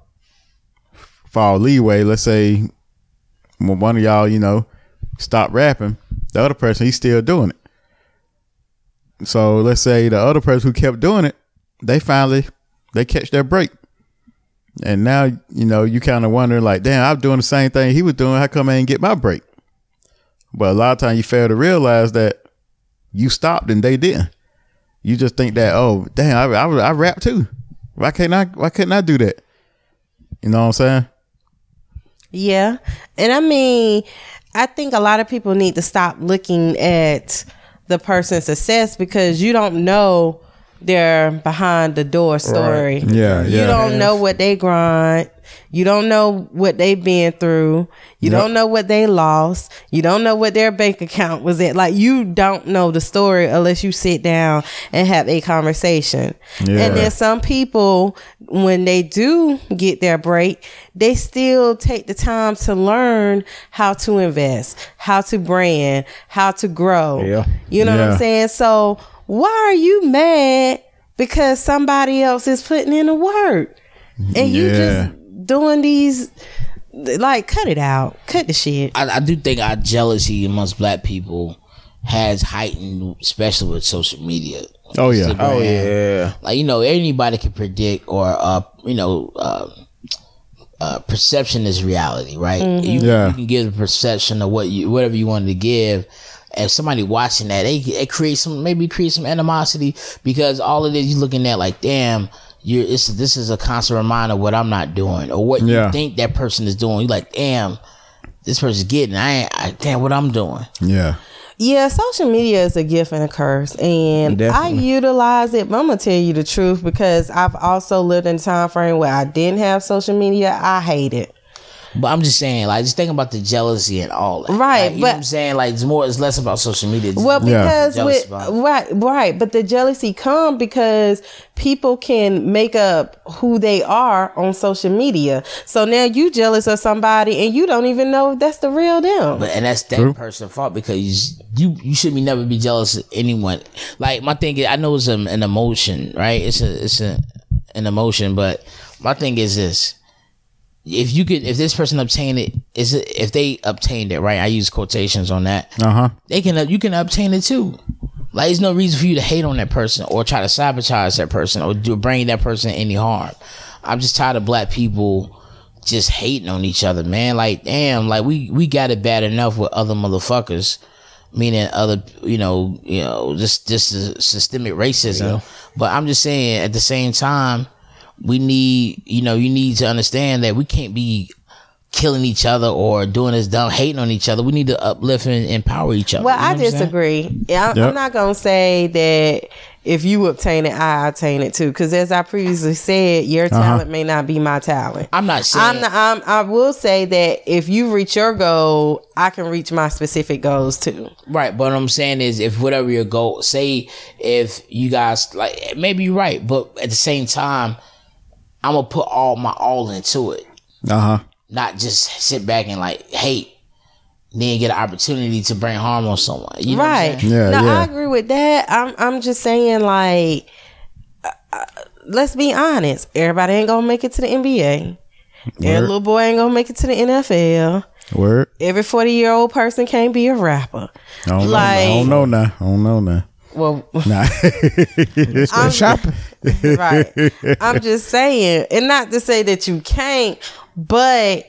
fall leeway. Let's say when one of y'all, you know, stop rapping, the other person he's still doing it. So let's say the other person who kept doing it, they finally they catch their break. And now, you know, you kind of wonder like, damn, I'm doing the same thing he was doing. How come I ain't get my break? But a lot of times you fail to realize that you stopped and they didn't. You just think that, oh, damn, I, I, I rap too. Why can't I? Why couldn't I do that? You know what I'm saying? Yeah. And I mean, I think a lot of people need to stop looking at the person's success because you don't know their behind the door story. Yeah, You yeah. don't know what they grind. You don't know what they've been through. You Yep. don't know what they lost. You don't know what their bank account was at. Like you don't know the story unless you sit down and have a conversation. Yeah. And then some people, when they do get their break, they still take the time to learn how to invest, how to brand, how to grow. Yeah. You know what I'm saying? So why are you mad because somebody else is putting in the work and you Yeah. just doing these? Like, cut it out. Cut the shit. I, I do think our jealousy amongst black people has heightened, especially with social media. Oh, yeah. Instagram. Oh yeah. Like you know, anybody can predict or uh, you know, uh, uh, perception is reality, right? You, Yeah. you can give a perception of what you whatever you wanted to give. If somebody watching that, they it creates some maybe create some animosity because all of this you're looking at like, damn, you're it's this is a constant reminder of what I'm not doing or what Yeah. you think that person is doing. You're like, damn, this person's getting. I ain't. I, damn, what I'm doing. Yeah. Yeah, social media is a gift and a curse, and Definitely. I utilize it. But I'm gonna tell you the truth because I've also lived in a time frame where I didn't have social media. I hate it. But I'm just saying, like, just thinking about the jealousy and all that. Right, Like, you know but- what I'm saying? Like, it's more, it's less about social media. It's Well, Yeah. because Jealous with about it. right, right, but the jealousy come because people can make up who they are on social media. So now you jealous of somebody and you don't even know if that's the real them. But and that's that person's fault because you you should be never be jealous of anyone. Like my thing is, I know it's an, an emotion, right? It's a it's a an emotion, but my thing is this: if you could, if this person obtained it, is it if they obtained it, right? I use quotations on that. Uh huh. They can you can obtain it too. Like there's no reason for you to hate on that person or try to sabotage that person or do bring that person any harm. I'm just tired of black people just hating on each other, man. Like, damn, like we we got it bad enough with other motherfuckers, meaning other, you know, you know, just just systemic racism. But I'm just saying, at the same time, we need, you know, you need to understand that we can't be killing each other or doing this dumb hating on each other. We need to uplift and empower each other. Well, You know I what I'm saying? disagree. I'm, Yep. I'm not gonna say that if you obtain it, I obtain it too. Because as I previously said, your uh-huh. talent may not be my talent. I'm not saying. I'm, not, I'm I will say that if you reach your goal, I can reach my specific goals too. Right, but what I'm saying is, if whatever your goal, say if you guys like, maybe you're right, but at the same time, I'm gonna put all my all into it, Uh huh. not just sit back and like hate, then get an opportunity to bring harm on someone. You know right. What I'm? Yeah, no, yeah. I agree with that. I'm I'm just saying like uh, let's be honest. Everybody ain't gonna make it to the NBA. Every little boy ain't gonna make it to the NFL. Word. Every 40 year old person can't be a rapper. I don't, Like- know, I don't know now. I don't know now. Well, Nah. I'm shopping. right. I'm just saying, and not to say that you can't, but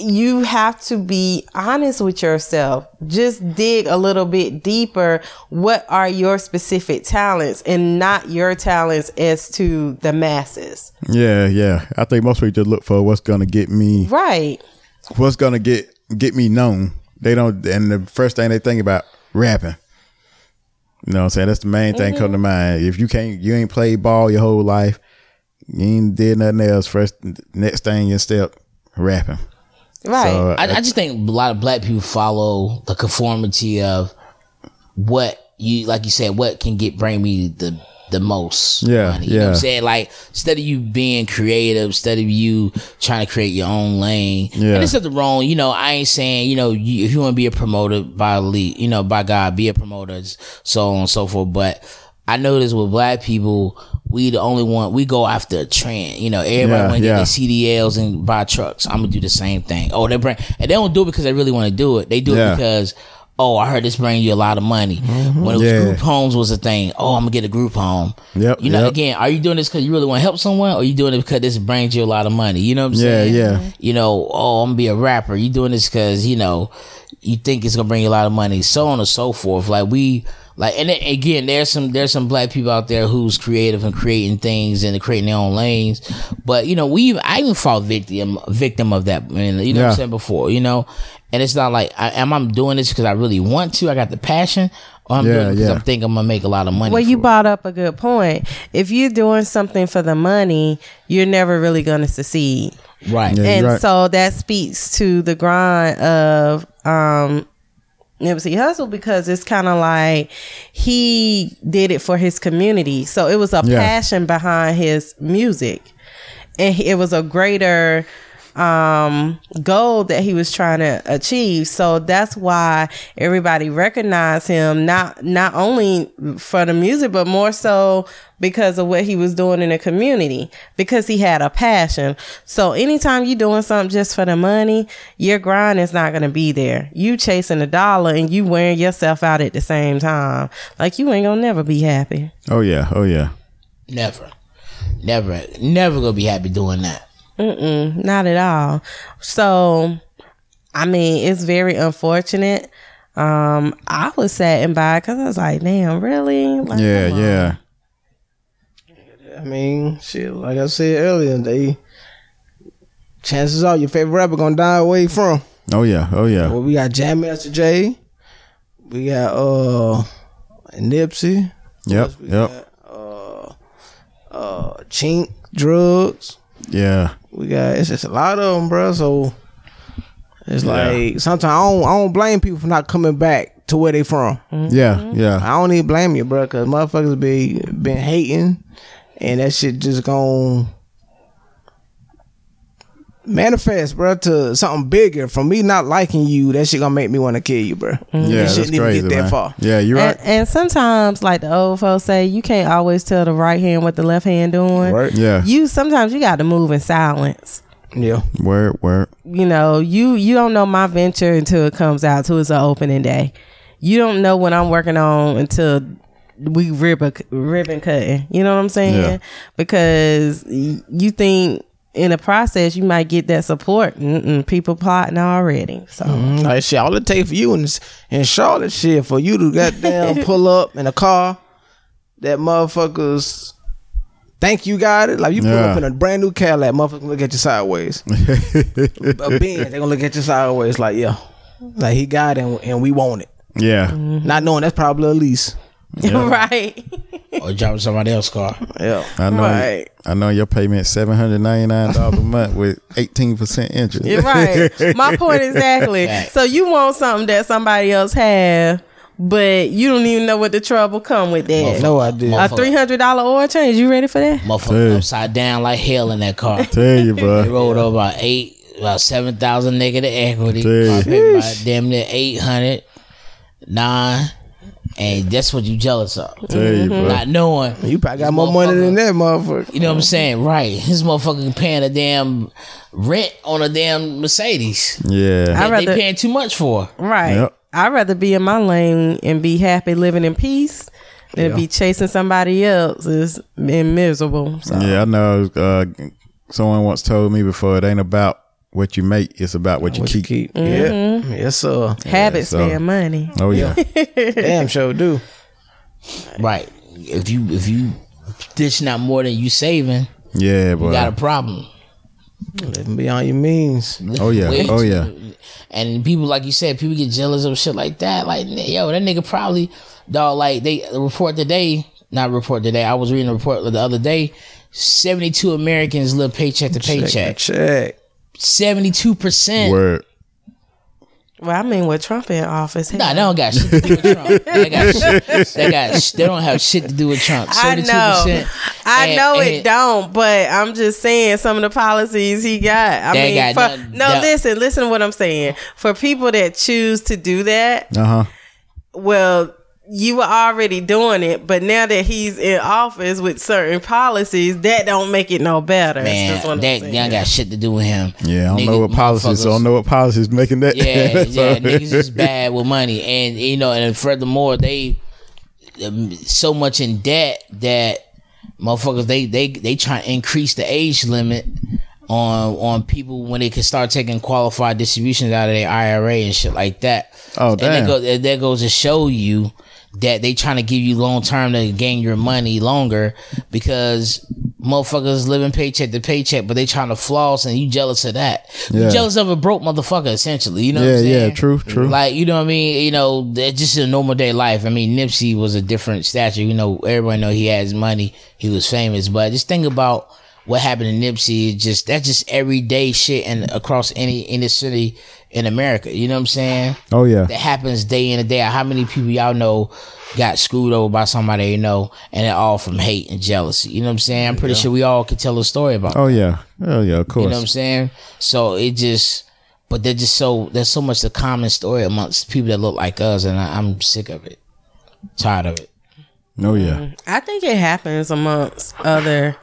you have to be honest with yourself. Just dig a little bit deeper. What are your specific talents and not your talents as to the masses? yeah, yeah. I think most people just look for what's gonna get me, Right. what's gonna get get me known. They don't, and the first thing they think about rapping. You know what I'm saying? That's the main thing come to mm-hmm. mind. If you can't, you ain't played ball your whole life, you ain't did nothing else. First, next thing you step, rapping. Right. So, I, I just think a lot of black people follow the conformity of what you, like you said, what can get bring me the the most Yeah, money. You know what I'm saying? Like instead of you being creative, instead of you trying to create your own lane. Yeah. And there's nothing wrong. You know, I ain't saying, you know, you, if you want to be a promoter by elite, you know, by God, be a promoter, so on and so forth. But I notice with black people, we the only one we go after a trend. You know, everybody Yeah, want to get yeah. their CDLs and buy trucks. I'm gonna do the same thing. Oh, they bring and they don't do it because they really want to do it. They do Yeah. it because oh, I heard this bring you a lot of money. Mm-hmm. When it was Yeah. group homes was a thing. Oh, I'm gonna get a group home. Yep, You know, yep. again, are you doing this because you really want to help someone, or you doing it because this brings you a lot of money? You know what I'm Yeah, saying? yeah. You know, oh, I'm gonna be a rapper. You doing this because you know you think it's gonna bring you a lot of money, so on and so forth. Like we. Like and then, again, there's some there's some black people out there who's creative and creating things and creating their own lanes, but you know we I even fall victim victim of that. Man, you know what I'm saying before, you know, and it's not like I, am I'm doing this because I really want to. I got the passion, I'm Yeah, doing it because yeah. I'm thinking I'm gonna make a lot of money. Well, you for it. brought up a good point. If you're doing something for the money, you're never really going to succeed. right? Yeah. and right. so that speaks to the grind of um Nipsey Hussle because it's kind of like he did it for his community. So it was a Yeah. passion behind his music. And it was a greater um goal that he was trying to achieve. So that's why everybody recognized him not not only for the music but more so because of what he was doing in the community because he had a passion. So anytime you're doing something just for the money your grind is not going to be there. You chasing a dollar and you wearing yourself out at the same time. Like you ain't gonna never be happy. Oh yeah, oh yeah. Never, never, never gonna be happy doing that. Mm-mm, not at all. So, I mean, it's very unfortunate. Um, I was saddened by it because I was like, "Damn, really?" Like, Yeah, yeah. I mean, shit. Like I said earlier, they chances are your favorite rapper gonna die away from. Oh yeah, oh yeah. Well, we got Jam Master Jay. We got uh Nipsey. Yep, We yep. got, uh, uh, Chinx Drugz. Yeah. We got it's just a lot of them, bro. So it's Yeah. like sometimes I don't I don't blame people for not coming back to where they from. Yeah, yeah. I don't even blame you, bro, because motherfuckers be been hating, and that shit just gon' manifest, bro, to something bigger. From me not liking you, that shit gonna make me want to kill you, bro. Mm-hmm. Yeah, it that's shouldn't even crazy, get that far. Yeah, you're right. And, and sometimes, like the old folks say, you can't always tell the right hand what the left hand doing. Right? yeah. You sometimes you got to move in silence. Yeah. word, word. You know, you you don't know my venture until it comes out. Till it's an opening day. You don't know what I'm working on until we ribbon ribbon cutting. You know what I'm saying? Yeah. Because you think in the process you might get that support. Mm-mm, people plotting already. So Mm, Like shit, all it take for you in, in Charlotte shit for you to goddamn pull up in a car that motherfuckers think you got it. Like you pull Yeah. up in a brand new Cadillac, motherfucker look at you sideways. a Benz, they gonna look at you sideways. Like yeah, like he got it, and, and we want it. Yeah. Not knowing that's probably a lease. right. or driving somebody else's car. Yeah, I know. Right. I know your payment seven hundred ninety nine dollars a month with eighteen percent interest. You're right. My point exactly. Fact. So you want something that somebody else have, but you don't even know what the trouble come with that. No idea. A three hundred dollar oil change. You ready for that? Motherfucker Hey. upside down like hell in that car. Tell you, They bro. rolled over about eight, about seven thousand negative equity. I paid about damn near eight hundred, nine, and that's what you jealous of. Tell you, bro. Not knowing, you probably got more money than that, motherfucker. you know what I'm saying? Right? His motherfucker paying a damn rent on a damn Mercedes. Yeah. I That they paying too much for. Right. Yep. I'd rather be in my lane and be happy living in peace than Yeah. be chasing somebody else's and miserable. So. Yeah, I know. Uh, someone once told me before, it ain't about what you make; it's about what you What you keep. keep? Yeah, mm-hmm. yes sir. Uh, Habits so- spend money. Oh yeah. Damn sure do. Right? If you if you dishing out more than you saving, Yeah, you got a problem. Living beyond your means. Oh, yeah. Way Oh, yeah. And people, like you said, people get jealous of shit like that. Like, yo, that nigga probably, dog. Like they report today, not report today. I was reading a report the other day. Seventy-two Americans live paycheck to Check, paycheck. check. Seventy-two percent. Word. Well, I mean, with Trump in office, Nah, they don't got shit to do with Trump. They got shit, they got they don't have shit to do with Trump. I 72%. know. I And- know and- it don't, but I'm just saying some of the policies he got. I mean, got for, nothing- no, no. listen, listen to what I'm saying. For people that choose to do that, Uh huh. well, you were already doing it, but now that he's in office with certain policies, that don't make it no better. Man, that saying. they ain't got shit to do with him. Yeah, I don't Nigga- know what policies. So I don't know what policies making that. Yeah, yeah, niggas is bad with money, and you know, and furthermore, they um, so much in debt that motherfuckers they they they try to increase the age limit on on people when they can start taking qualified distributions out of their IRA and shit like that. Oh, and damn. that, go, that that goes to show you that they trying to give you long term to gain your money longer because motherfuckers living paycheck to paycheck, but they trying to floss and you jealous of that. You Yeah. jealous of a broke motherfucker essentially. You know what Yeah, I'm saying? yeah, true, true. Like, you know what I mean? You know, that's just a normal day life. I mean, Nipsey was a different stature. You know, everybody know he has money. He was famous. But just think about what happened to Nipsey. Just that's just everyday shit and across any any city in America. You know what I'm saying? Oh yeah. That happens day in and day out. How many people y'all know got screwed over by somebody they know and it all from hate and jealousy? You know what I'm saying? I'm pretty sure we all could tell a story about Oh yeah. Oh yeah. Of course. you know what I'm saying? So it just, but they're just so there's so much the common story amongst people that look like us, and I, I'm sick of it, tired of it. oh yeah. Mm, I think it happens amongst other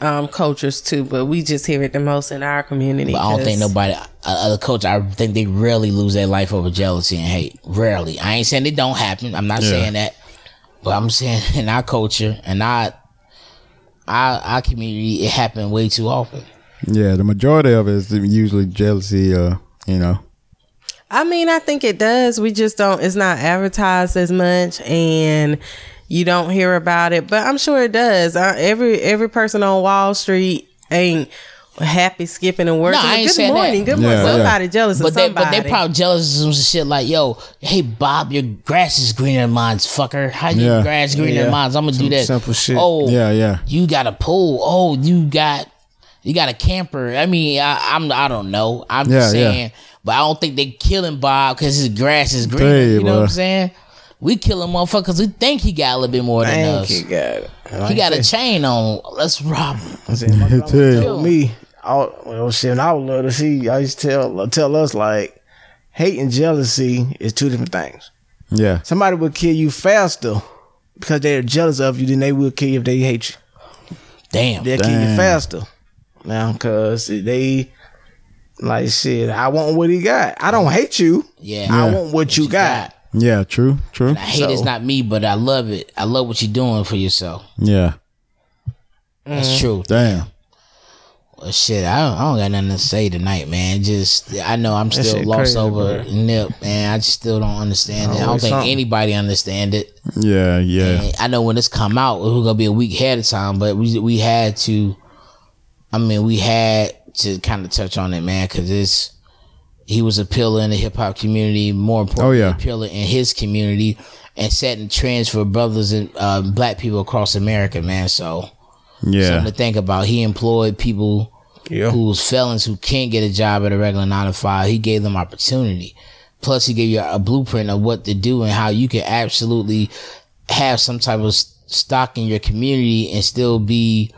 um, cultures too, but we just hear it the most in our community. But I don't think nobody, uh, other coach, I think they rarely lose their life over jealousy and hate. Rarely. I ain't saying it don't happen. I'm not Yeah. saying that, but I'm saying in our culture and our our, our community, it happened way too often. Yeah. The majority of it is usually jealousy. Uh, you know. I mean, I think it does. We just don't. It's not advertised as much, and you don't hear about it. But I'm sure it does. Uh, every every person on Wall Street ain't happy skipping and working. No, I ain't good saying morning. that. Good morning. Yeah, yeah. Somebody jealous But of they, somebody. but they probably jealous of some shit like, yo, hey Bob, your grass is greener than mine's, fucker. How your Yeah. grass greener Yeah. than mine's? I'm gonna do that. simple shit. Oh, Yeah. Yeah. you got a pool. Oh, you got you got a camper. I mean, I, I'm I don't know. I'm just Yeah, yeah. saying, but I don't think they killing Bob because his grass is greener. Tell you, You know what. I'm saying? We killing motherfuckers We think he got a little bit more than Thank us. you, God. He got a chain on. Let's rob him. I said, my grandma Tell you. told me, all, well, shit, when I was little, she I used to tell tell us like, hate and jealousy is two different things. Yeah. Somebody will kill you faster because they're jealous of you than they will kill you if they hate you. Damn. They'll kill you faster now because they like shit. I want what he got. I don't hate you. Yeah. I want what you got. Yeah. True. True. I hate it's not me, but I love it. I love what you're doing for yourself. Yeah. That's mm. true. Damn. Well, shit, I don't, I don't got nothing to say tonight, man. Just I know I'm still lost crazy, over bro. Nip, and I just still don't understand it. I don't think something. anybody understand it. Yeah, yeah. And I know when this come out, it was gonna be a week ahead of time, but we we had to. I mean, we had to kind of touch on it, man, because it's he was a pillar in the hip hop community. More importantly, Oh, yeah. a pillar in his community, and setting trends for brothers and uh, black people across America, man. So Yeah. something to think about. He employed people Yeah. who's felons who can't get a job at a regular nine to five. He gave them opportunity. Plus, he gave you a blueprint of what to do and how you can absolutely have some type of stock in your community and still be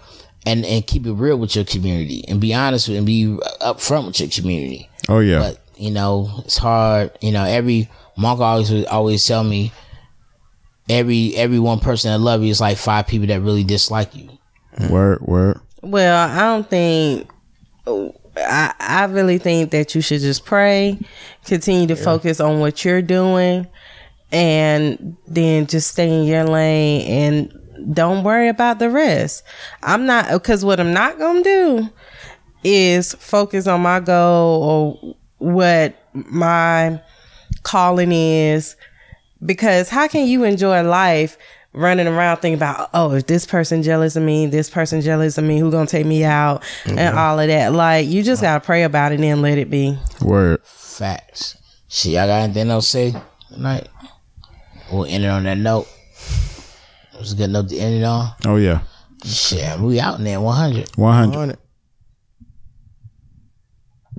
and and keep it real with your community and be honest with and be upfront with your community. Oh yeah. But you know, it's hard. You know, every Monk always would always tell me every every one person that love you is like five people that really dislike you. Word, word. Well, I don't think. I I really think that you should just pray, continue to focus on what you're doing, and then just stay in your lane and don't worry about the rest. I'm not because what I'm not gonna do is focus on my goal or what my calling is because how can you enjoy life running around thinking about oh if this person jealous of me this person jealous of me who gonna take me out and mm-hmm. all of that like you just gotta pray about it and then let it be Word. Facts. see y'all got anything else to say tonight? We'll end it on that note. It was a good note to end it on. Oh yeah. Shit, we out in there 100. 100. On it.